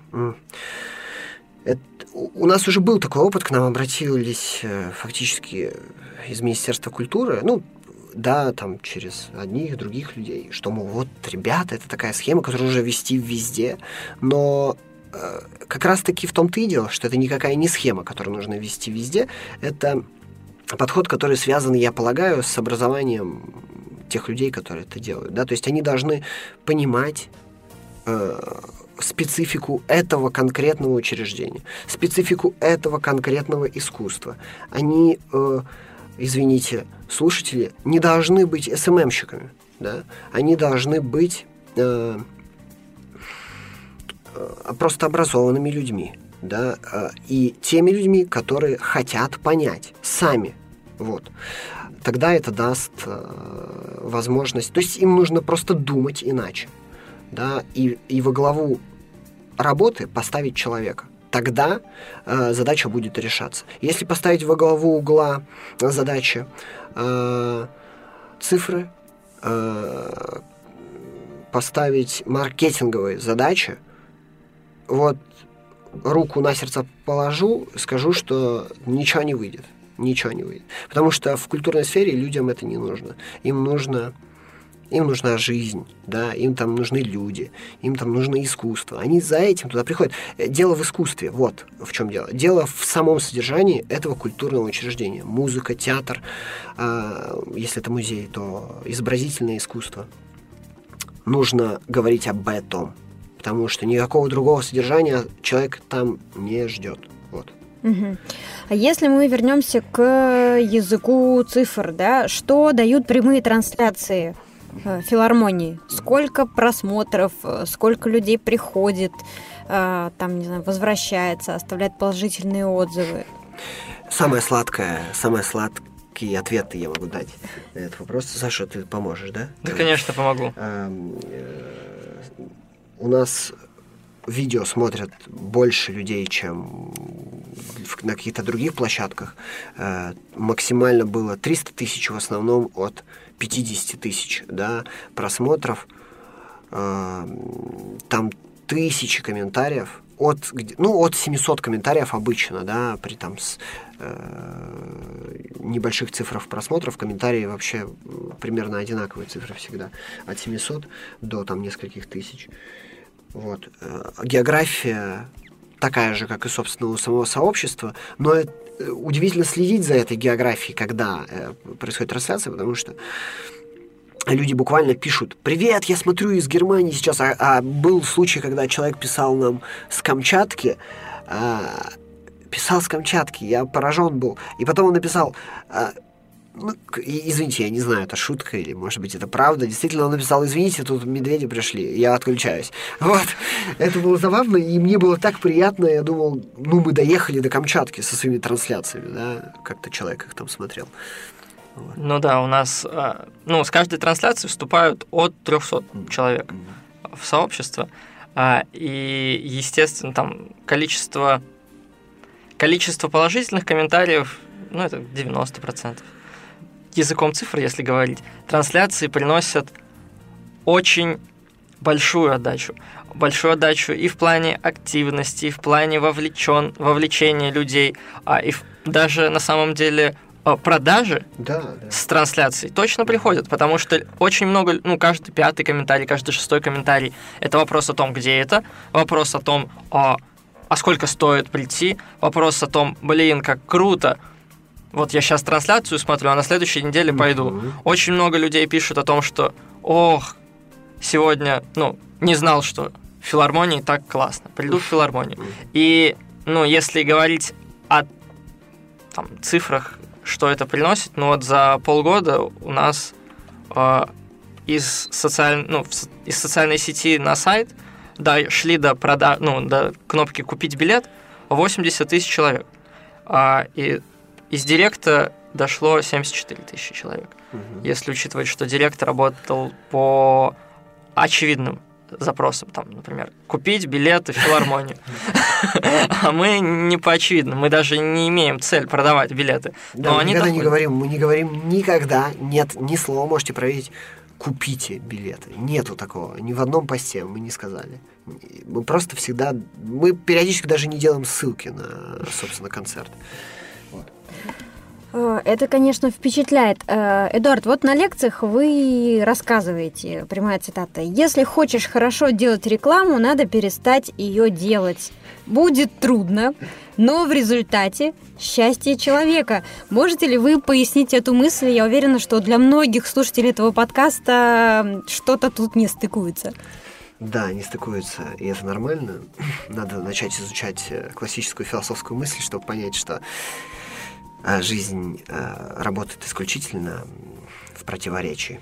Это... У нас уже был такой опыт, к нам обратились э, фактически из Министерства культуры, ну, да, там через одних, других людей, что, мол, вот, ребята, это такая схема, которую уже вести везде, но э, как раз-таки в том-то и дело, что это никакая не схема, которую нужно вести везде, это подход, который связан, я полагаю, с образованием тех людей, которые это делают, да, то есть они должны понимать э, специфику этого конкретного учреждения, специфику этого конкретного искусства. Они э, извините, слушатели не должны быть СММщиками, да? Они должны быть э, э, просто образованными людьми, да, э, и теми людьми, которые хотят понять сами, вот. Тогда это даст э, возможность, то есть им нужно просто думать иначе, да, и, и во главу работы поставить человека – тогда э, задача будет решаться. Если поставить во главу угла задачи э, цифры, э, поставить маркетинговые задачи, вот руку на сердце положу, скажу, что ничего не выйдет. Ничего не выйдет. Потому что в культурной сфере людям это не нужно. Им нужно им нужна жизнь, да, им там нужны люди, им там нужно искусство. Они за этим туда приходят. Дело в искусстве, вот в чем дело. Дело в самом содержании этого культурного учреждения. Музыка, театр, э, если это музей, то изобразительное искусство. Нужно говорить об этом, потому что никакого другого содержания человек там не ждет. Вот. А если мы вернемся к языку цифр, да, что дают прямые трансляции э, филармонии? Сколько просмотров, э, сколько людей приходит, э, там, не знаю, возвращается, оставляет положительные отзывы? Самое сладкое, самое сладкие ответы я могу дать на этот вопрос. Саша, ты поможешь, да? Да, конечно, помогу. У нас видео смотрят больше людей, чем на каких-то других площадках. Э, максимально было 300 тысяч, в основном от 50 тысяч да, просмотров. Э, там тысячи комментариев. От, ну, от 700 комментариев обычно, да, при там с, э, небольших цифрах просмотров комментарии вообще примерно одинаковые цифры всегда. От 700 до там нескольких тысяч. Вот. Э, география такая же, как и, собственно, у самого сообщества, но э, удивительно следить за этой географией, когда э, происходит трансляция, потому что люди буквально пишут «Привет, я смотрю из Германии сейчас». А, а был случай, когда человек писал нам с Камчатки, а, писал с Камчатки, я поражен был. И потом он написал а, ну, извините, я не знаю, это шутка или, может быть, это правда. Действительно, он написал, извините, тут медведи пришли, я отключаюсь. [laughs] Вот. Это было забавно, и мне было так приятно. Я думал, ну, мы доехали до Камчатки со своими трансляциями, да, как-то человек их там смотрел. Вот. Ну да, у нас, а, ну, с каждой трансляции вступают от 300 человек в сообщество. А, и, естественно, там количество, количество положительных комментариев, ну, это 90% языком цифр, если говорить, трансляции приносят очень большую отдачу. Большую отдачу и в плане активности, и в плане вовлечен, вовлечения людей, а и в, даже на самом деле а, продажи да, да. с трансляцией точно приходят, потому что очень много, ну, каждый пятый комментарий, каждый шестой комментарий – это вопрос о том, где это, вопрос о том, а, а сколько стоит прийти, вопрос о том, блин, как круто, вот я сейчас трансляцию смотрю, а на следующей неделе пойду. Mm-hmm. Очень много людей пишут о том, что, ох, сегодня, ну, не знал, что в филармонии так классно. Приду в филармонию. И, ну, если говорить о там, цифрах, что это приносит, ну вот за полгода у нас э, из, социаль... ну, из социальной сети на сайт да, шли до, прода... ну, до кнопки «Купить билет» 80 тысяч человек. А, и из директа дошло 74 тысячи человек. Угу. Если учитывать, что директ работал по очевидным запросам, там, например, купить билеты в филармонию. [laughs] А мы не по очевидным, мы даже не имеем цель продавать билеты. Да, мы никогда не говорим, мы не говорим никогда, нет, ни слова можете проверить, купите билеты. Нету такого, ни в одном посте мы не сказали. Мы просто всегда, мы периодически даже не делаем ссылки на, собственно, концерт. Э, это, конечно, впечатляет. Э, Эдуард, вот на лекциях вы рассказываете, прямая цитата, «Если хочешь хорошо делать рекламу, надо перестать ее делать. Будет трудно, но в результате счастье человека». Можете ли вы пояснить эту мысль? Я уверена, что для многих слушателей этого подкаста что-то тут не стыкуется. Да, не стыкуется, и это нормально. Надо начать изучать э, классическую философскую мысль, чтобы понять, что жизнь э, работает исключительно в противоречии.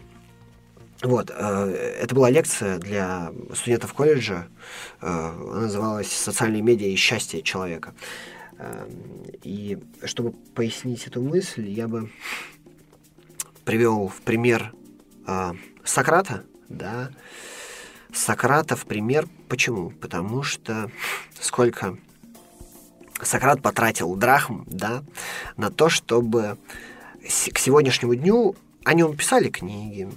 Вот, э, это была лекция для студентов колледжа, э, называлась «Социальные медиа и счастье человека». И чтобы пояснить эту мысль, я бы привел в пример Сократа, да, Сократа в пример. Почему? Потому что сколько Сократ потратил драхм да, на то, чтобы к сегодняшнему дню о нем писали книги,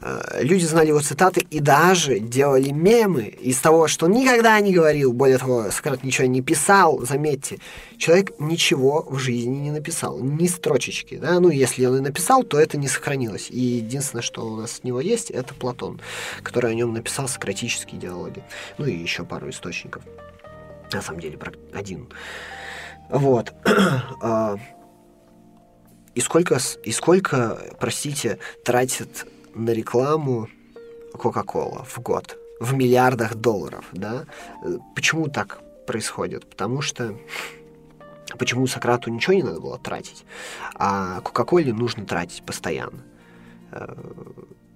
Э, люди знали его цитаты и даже делали мемы из того, что он никогда не говорил. Более того, Сократ ничего не писал, заметьте. Человек ничего в жизни не написал, ни строчечки. Да? Ну, если он и написал, то это не сохранилось. И единственное, что у нас от него есть, это Платон, который о нем написал сократические диалоги. Ну и еще пару источников. На самом деле, один. Вот. [clears throat] А, и сколько, и сколько, простите, тратит на рекламу Coca-Cola в год? В миллиардах долларов, да? Почему так происходит? Потому что почему Сократу ничего не надо было тратить, а Кока-Коле нужно тратить постоянно. Э,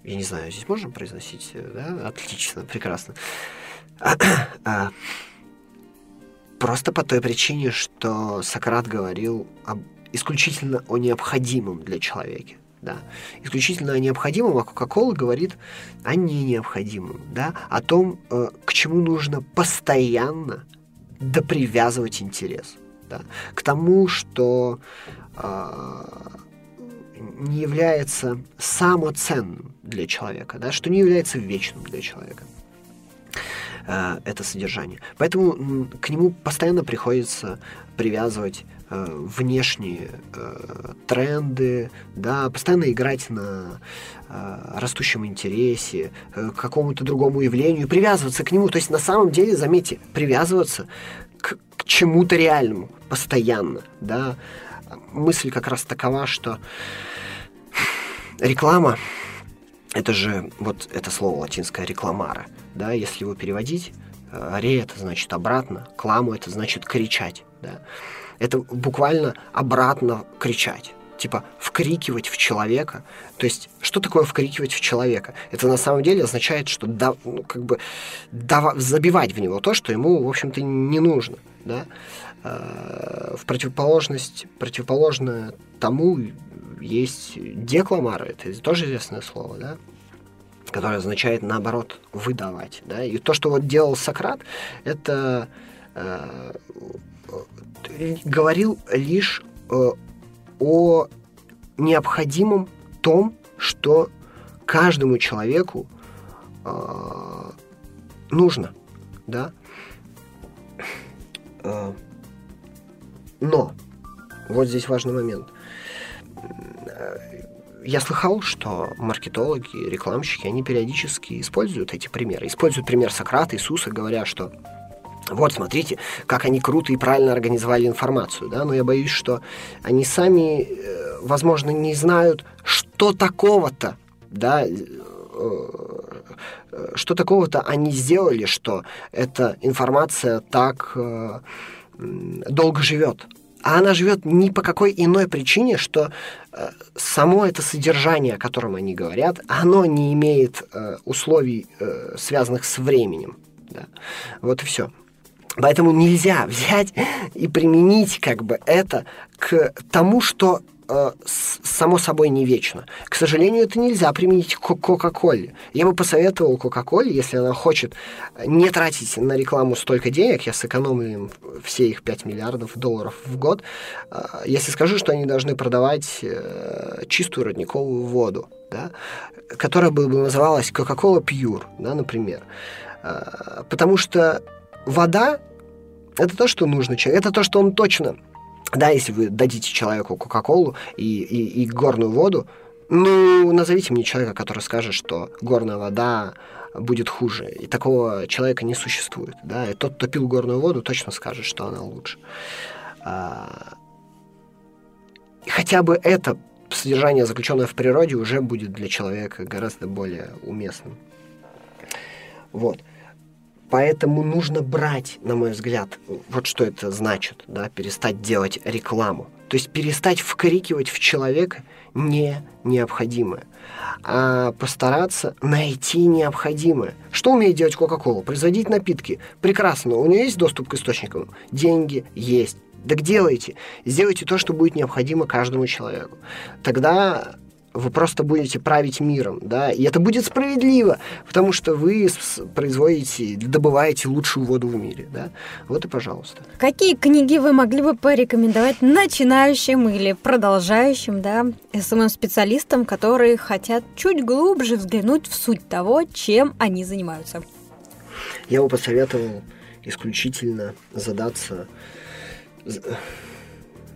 я не знаю, здесь можно произносить, да? Отлично, прекрасно. [clears throat] Просто по той причине, что Сократ говорил об, исключительно о необходимом для человека. Да. Исключительно о необходимом, а Кока-Кола говорит о не необходимом, да, о том, э, к чему нужно постоянно допривязывать интерес. Да, к тому, что э, не является самоценным для человека, да, что не является вечным для человека э, это содержание. Поэтому к нему постоянно приходится привязывать э, внешние э, тренды, да, постоянно играть на э, растущем интересе, э, к какому-то другому явлению, привязываться к нему. То есть на самом деле, заметьте, привязываться к, к чему-то реальному постоянно, да. Мысль как раз такова, что реклама это же вот это слово латинское рекламара, да, если его переводить, э, ре это значит обратно, кламу это значит кричать, да. Это буквально обратно кричать типа вкрикивать в человека. То есть, что такое вкрикивать в человека? Это на самом деле означает, что да, ну, как бы дава, забивать в него то, что ему, в общем-то, не нужно. Да? Э, в противоположность, противоположно тому есть декламара, это тоже известное слово, да? Которое означает, наоборот, выдавать. Да? И то, что вот делал Сократ, это э, говорил лишь э, о необходимом том, что каждому человеку э, нужно, да. Э, но вот здесь важный момент. Я слыхал, что маркетологи, рекламщики, они периодически используют эти примеры. Используют пример Сократа, Иисуса, говоря, что вот, смотрите, как они круто и правильно организовали информацию, да, но я боюсь, что они сами, э, возможно, не знают, что такого-то, да, э, э, что такого-то они сделали, что эта информация так долго живет. А она живет ни по какой иной причине, что само это содержание, о котором они говорят, оно не имеет условий, связанных с временем. Да. Вот и все. Поэтому нельзя взять и применить как бы это к тому, что э, само собой не вечно. К сожалению, это нельзя применить к Кока-Коле. Я бы посоветовал Кока-Коле, если она хочет не тратить на рекламу столько денег, я сэкономлю им все их 5 миллиардов долларов в год, э, если скажу, что они должны продавать э, чистую родниковую воду, да, которая бы называлась Coca-Cola Pure, да, например. Э, потому что вода – это то, что нужно человеку, это то, что он точно. Да, если вы дадите человеку Кока-Колу и, и, и горную воду, ну, назовите мне человека, который скажет, что горная вода будет хуже. И такого человека не существует. Да? И тот, кто пил горную воду, точно скажет, что она лучше. А... хотя бы это содержание, заключенное в природе, уже будет для человека гораздо более уместным. Вот. Поэтому нужно брать, на мой взгляд, вот что это значит, да, перестать делать рекламу. То есть перестать вкрикивать в человека не необходимое, а постараться найти необходимое. Что умеет делать Кока-Кола? Производить напитки. Прекрасно. У нее есть доступ к источникам? Деньги есть. Так делайте. Сделайте то, что будет необходимо каждому человеку. Тогда вы просто будете править миром, да, и это будет справедливо, потому что вы производите, добываете лучшую воду в мире, да. Вот и пожалуйста. Какие книги вы могли бы порекомендовать начинающим или продолжающим, да, СММ-специалистам, которые хотят чуть глубже взглянуть в суть того, чем они занимаются? Я бы посоветовал исключительно задаться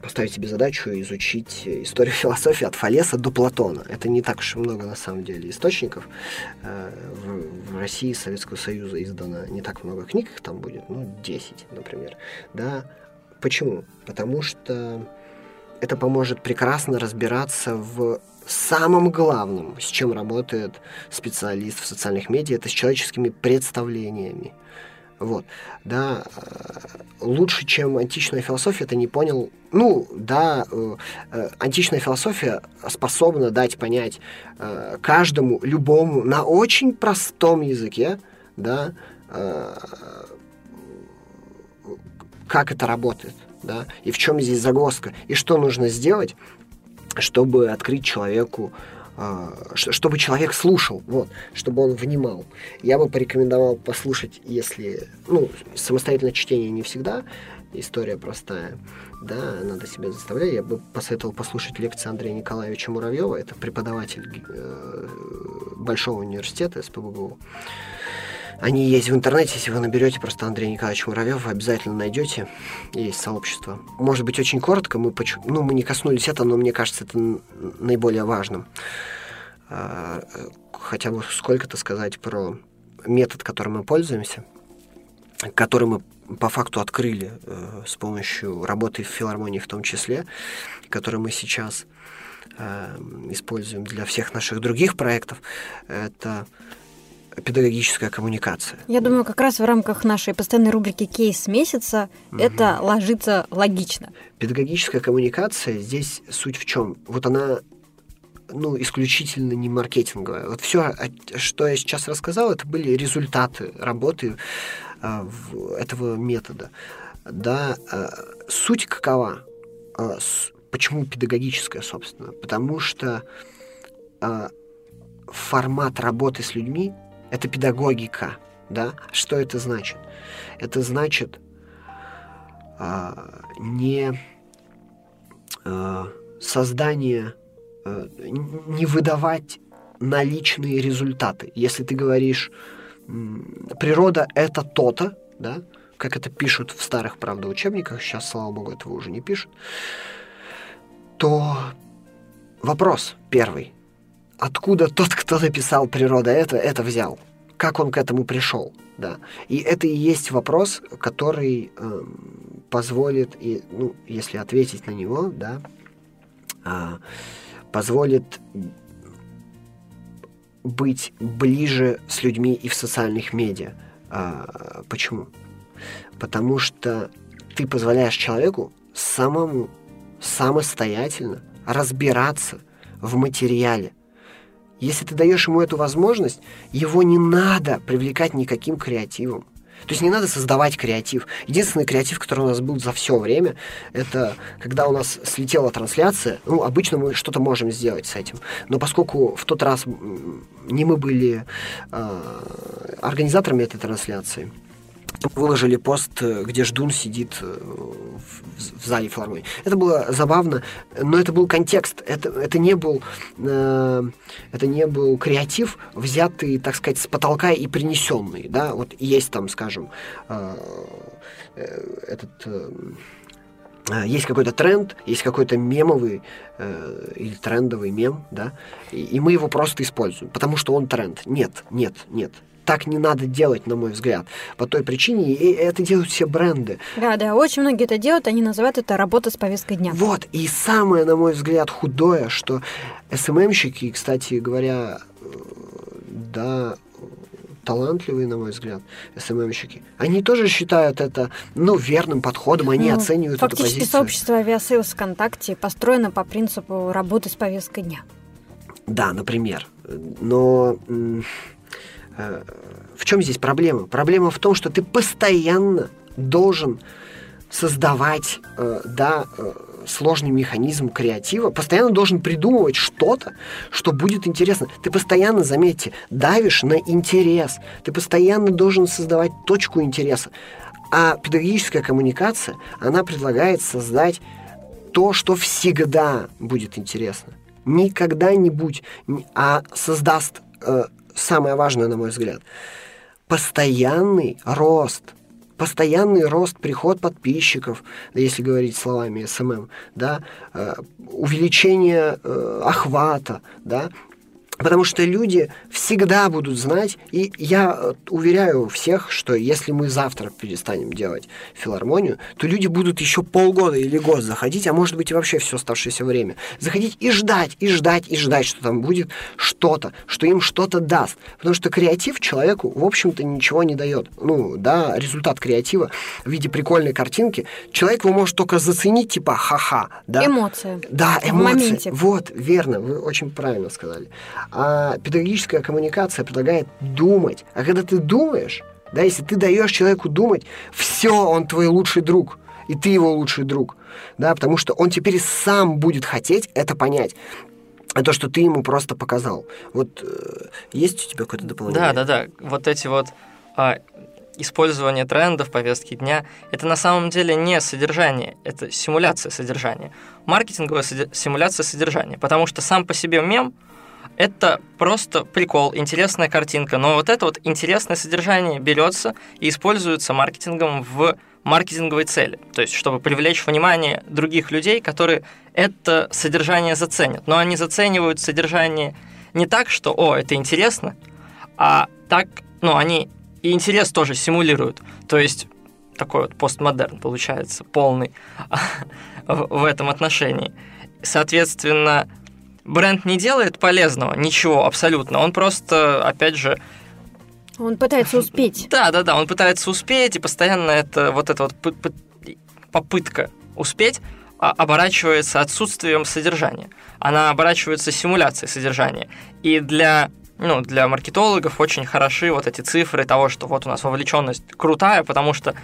поставить себе задачу изучить историю [laughs] философии от Фалеса до Платона. Это не так уж и много на самом деле источников. Э, в, России Советского Союза издано не так много книг, их там будет, ну, 10, например. Да. Почему? Потому что это поможет прекрасно разбираться в самом главном, с чем работает специалист в социальных медиа, это с человеческими представлениями. Вот, да, э, лучше, чем античная философия, ты не понял. Ну, да, э, э, античная философия способна дать понять каждому, любому, на очень простом языке, да, как это работает, да, и в чем здесь загвоздка, и что нужно сделать, чтобы открыть человеку чтобы человек слушал, вот, чтобы он внимал. Я бы порекомендовал послушать, если, ну, самостоятельное чтение не всегда, история простая, да, надо себя заставлять. Я бы посоветовал послушать лекции Андрея Николаевича Муравьева, это преподаватель э, Большого университета СПБГУ. Они есть в интернете, если вы наберете просто Андрей Николаевич Муравьев, вы обязательно найдете. Есть сообщество. Может быть, очень коротко, мы, ну, мы не коснулись этого, но мне кажется, это наиболее важным. А, хотя бы сколько-то сказать про метод, которым мы пользуемся, который мы по факту открыли э, с помощью работы в филармонии в том числе, который мы сейчас э, используем для всех наших других проектов. Это педагогическая коммуникация. Я думаю, как раз в рамках нашей постоянной рубрики «Кейс месяца» угу. это ложится логично. Педагогическая коммуникация здесь суть в чем? Вот она ну, исключительно не маркетинговая. Вот все, что я сейчас рассказал, это были результаты работы э, этого метода. Да, э, суть какова? Э, с, почему педагогическая, собственно? Потому что формат работы с людьми это педагогика, да? Что это значит? Это значит а, не а, создание, а, не выдавать наличные результаты. Если ты говоришь, природа это то-то, да, как это пишут в старых, правда, учебниках, сейчас, слава богу, этого уже не пишут, то вопрос первый откуда тот, кто написал «Природа это», это взял. Как он к этому пришел, да. И это и есть вопрос, который э, позволит, и, ну, если ответить на него, да, э, позволит быть ближе с людьми и в социальных медиа. А, почему? Потому что ты позволяешь человеку самому самостоятельно разбираться в материале, если ты даешь ему эту возможность, его не надо привлекать никаким креативом. То есть не надо создавать креатив. Единственный креатив, который у нас был за все время, это когда у нас слетела трансляция. Ну, обычно мы что-то можем сделать с этим. Но поскольку в тот раз не мы были э, организаторами этой трансляции, выложили пост, где Ждун сидит э, в, в зале филармонии. Это было забавно, но это был контекст. Это, это, не был, э, это не был креатив, взятый, так сказать, с потолка и принесенный. Да? Вот есть там, скажем, э, э этот... Э, есть какой-то тренд, есть какой-то мемовый э, или трендовый мем, да, и, и мы его просто используем, потому что он тренд. Нет, нет, нет так не надо делать, на мой взгляд. По той причине, и это делают все бренды. Да, да, очень многие это делают, они называют это работа с повесткой дня. Вот, и самое, на мой взгляд, худое, что СММщики, кстати говоря, э, да, талантливые, на мой взгляд, СММщики. Они тоже считают это, ну, верным подходом, они ну, оценивают эту позицию. Фактически сообщество Aviasales ВКонтакте построено по принципу работы с повесткой дня. Да, например. Но в чем здесь проблема? Проблема в том, что ты постоянно должен создавать, э, да, э, сложный механизм креатива, постоянно должен придумывать что-то, что будет интересно. Ты постоянно, заметьте, давишь на интерес. Ты постоянно должен создавать точку интереса. А педагогическая коммуникация, она предлагает создать то, что всегда будет интересно. Никогда-нибудь, а создаст э, самое важное, на мой взгляд, постоянный рост постоянный рост, приход подписчиков, если говорить словами СММ, да, э, увеличение э, охвата, да, Потому что люди всегда будут знать, и я э, уверяю всех, что если мы завтра перестанем делать филармонию, то люди будут еще полгода или год заходить, а может быть и вообще все оставшееся время, заходить и ждать, и ждать, и ждать, что там будет что-то, что им что-то даст. Потому что креатив человеку, в общем-то, ничего не дает. Ну, да, результат креатива в виде прикольной картинки, человек его может только заценить, типа, ха-ха. Да? Эмоция. Да, эмоции. Вот, верно, вы очень правильно сказали. А педагогическая коммуникация предлагает думать. А когда ты думаешь, да, если ты даешь человеку думать, все, он твой лучший друг, и ты его лучший друг, да, потому что он теперь сам будет хотеть это понять. А то, что ты ему просто показал. Вот э, есть у тебя какое-то дополнение? Да, да, да. Вот эти вот а, использование трендов, повестки дня, это на самом деле не содержание, это симуляция содержания. Маркетинговая симуляция содержания. Потому что сам по себе мем – это просто прикол, интересная картинка, но вот это вот интересное содержание берется и используется маркетингом в маркетинговой цели, то есть чтобы привлечь внимание других людей, которые это содержание заценят. Но они заценивают содержание не так, что «О, это интересно», а так, ну, они и интерес тоже симулируют. То есть такой вот постмодерн получается, полный [laughs] в этом отношении. Соответственно, бренд не делает полезного, ничего абсолютно. Он просто, опять же, он пытается успеть. Да, да, да, он пытается успеть, и постоянно это вот эта вот попытка успеть а, оборачивается отсутствием содержания. Она оборачивается симуляцией содержания. И для ну, для маркетологов очень хороши вот эти цифры того, что вот у нас вовлеченность крутая, потому что,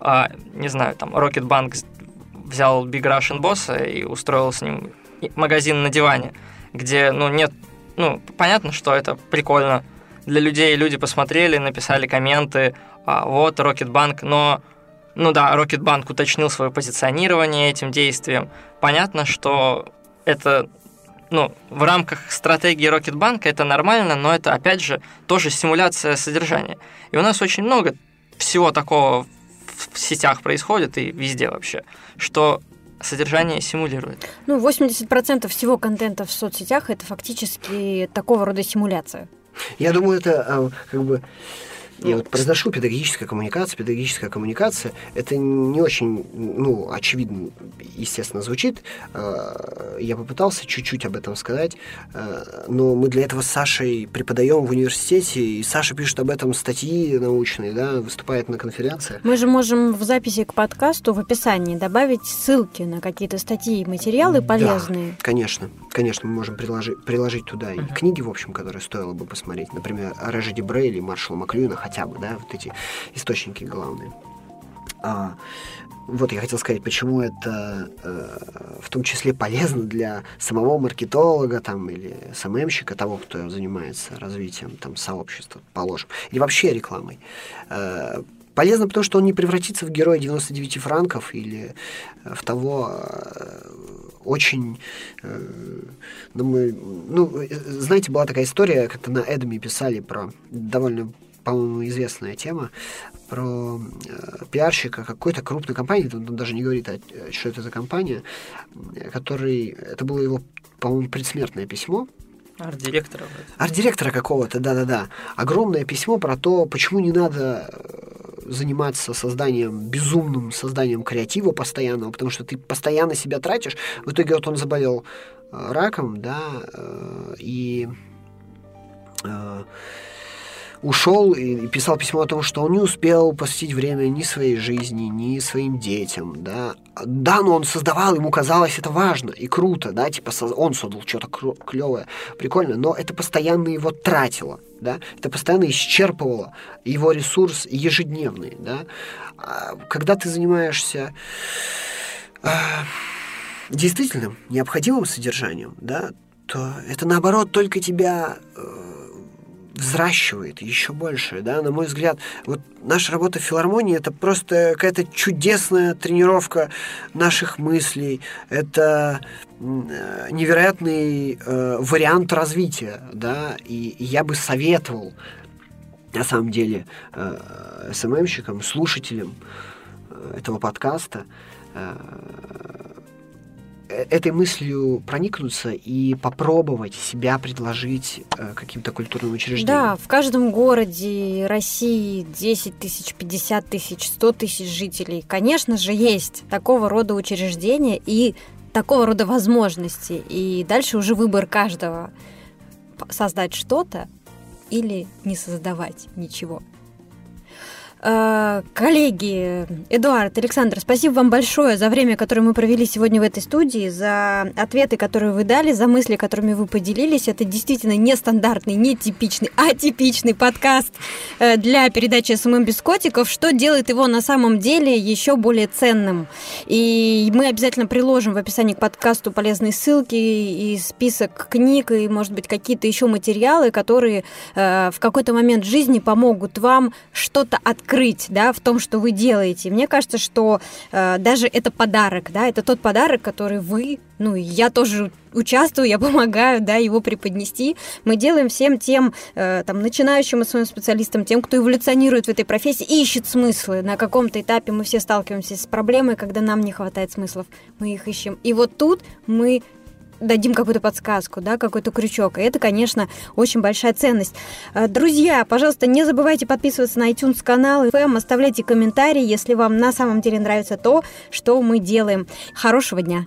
э, не знаю, там Rocketbank взял Big Russian Boss и устроил с ним магазин на диване где, ну, нет, ну, понятно, что это прикольно для людей, люди посмотрели, написали комменты, а, вот, Rocketbank, но, ну да, Rocketbank уточнил свое позиционирование этим действием. Понятно, что это ну, в рамках стратегии Рокетбанка это нормально, но это, опять же, тоже симуляция содержания. И у нас очень много всего такого в сетях происходит и везде вообще, что содержание симулирует. Ну, 80% всего контента в соцсетях это фактически такого рода симуляция. Я думаю, это а, как бы я вот произношу педагогическая коммуникация, педагогическая коммуникация, это не очень, ну, очевидно, естественно, звучит. Э, я попытался чуть-чуть об этом сказать, э, но мы для этого с Сашей преподаем в университете, и Саша пишет об этом статьи научные, да, выступает на конференциях. Мы же можем в записи к подкасту в описании добавить ссылки на какие-то статьи и материалы полезные. Да, конечно, конечно, мы можем приложить, приложить туда и книги, в общем, которые стоило бы посмотреть. Например, Режи Дебре или Маршала Маклюина, хотя бы, да, вот эти источники главные. А, вот я хотел сказать, почему это э, в том числе полезно для самого маркетолога там, или СММщика, того, кто занимается развитием там, сообщества, положим, или вообще рекламой. Э, полезно, потому что он не превратится в героя 99 франков или в того э, очень, э, думаю, ну, знаете, была такая история, как-то на Эдме писали про довольно по-моему, известная тема про э, пиарщика какой-то крупной компании, он даже не говорит, а, что это за компания, который, это было его, по-моему, предсмертное письмо, Арт-директора. Арт-директора какого-то, да-да-да. Огромное письмо про то, почему не надо э, заниматься созданием, безумным созданием креатива постоянного, потому что ты постоянно себя тратишь. В итоге вот он заболел э, раком, да, и ушел и писал письмо о том, что он не успел посвятить время ни своей жизни, ни своим детям, да. Да, но он создавал, ему казалось это важно и круто, да, типа он создал что-то клевое, прикольно, но это постоянно его тратило, да, это постоянно исчерпывало его ресурс ежедневный, да. А когда ты занимаешься... действительно необходимым содержанием, да, то это наоборот только тебя э, взращивает еще больше, да, на мой взгляд, вот наша работа в филармонии это просто какая-то чудесная тренировка наших мыслей, это невероятный э, вариант развития, да, и, и я бы советовал на самом деле э, СММщикам, слушателям э, этого подкаста э, Э, этой мыслью проникнуться и попробовать себя предложить э, каким-то культурным учреждениям. Да, в каждом городе России 10 тысяч, 50 тысяч, 100 тысяч жителей, конечно же, есть такого рода учреждения и такого рода возможности. И дальше уже выбор каждого создать что-то или не создавать ничего. Э, коллеги, Эдуард, Александр, спасибо вам большое за время, которое мы провели сегодня в этой студии, за ответы, которые вы дали, за мысли, которыми вы поделились. Это действительно нестандартный, нетипичный, атипичный подкаст э, для передачи СММ без котиков, что делает его на самом деле еще более ценным. И мы обязательно приложим в описании к подкасту полезные ссылки и список книг, и, может быть, какие-то еще материалы, которые э, в какой-то момент жизни помогут вам что-то открыть открыть, да, в том, что вы делаете. Мне кажется, что э, даже это подарок, да, это тот подарок, который вы, ну, я тоже участвую, я [laughs] помогаю, да, его преподнести. Мы делаем всем тем, э, там, начинающим своим специалистам, тем, кто эволюционирует в этой профессии, ищет смыслы. На каком-то этапе мы все сталкиваемся с проблемой, когда нам не хватает смыслов, мы их ищем. И вот тут мы дадим какую-то подсказку, да, какой-то крючок. И это, конечно, очень большая ценность. Э, друзья, пожалуйста, не забывайте подписываться на iTunes канал FM, оставляйте комментарии, если вам на самом деле нравится то, что мы делаем. Хорошего дня!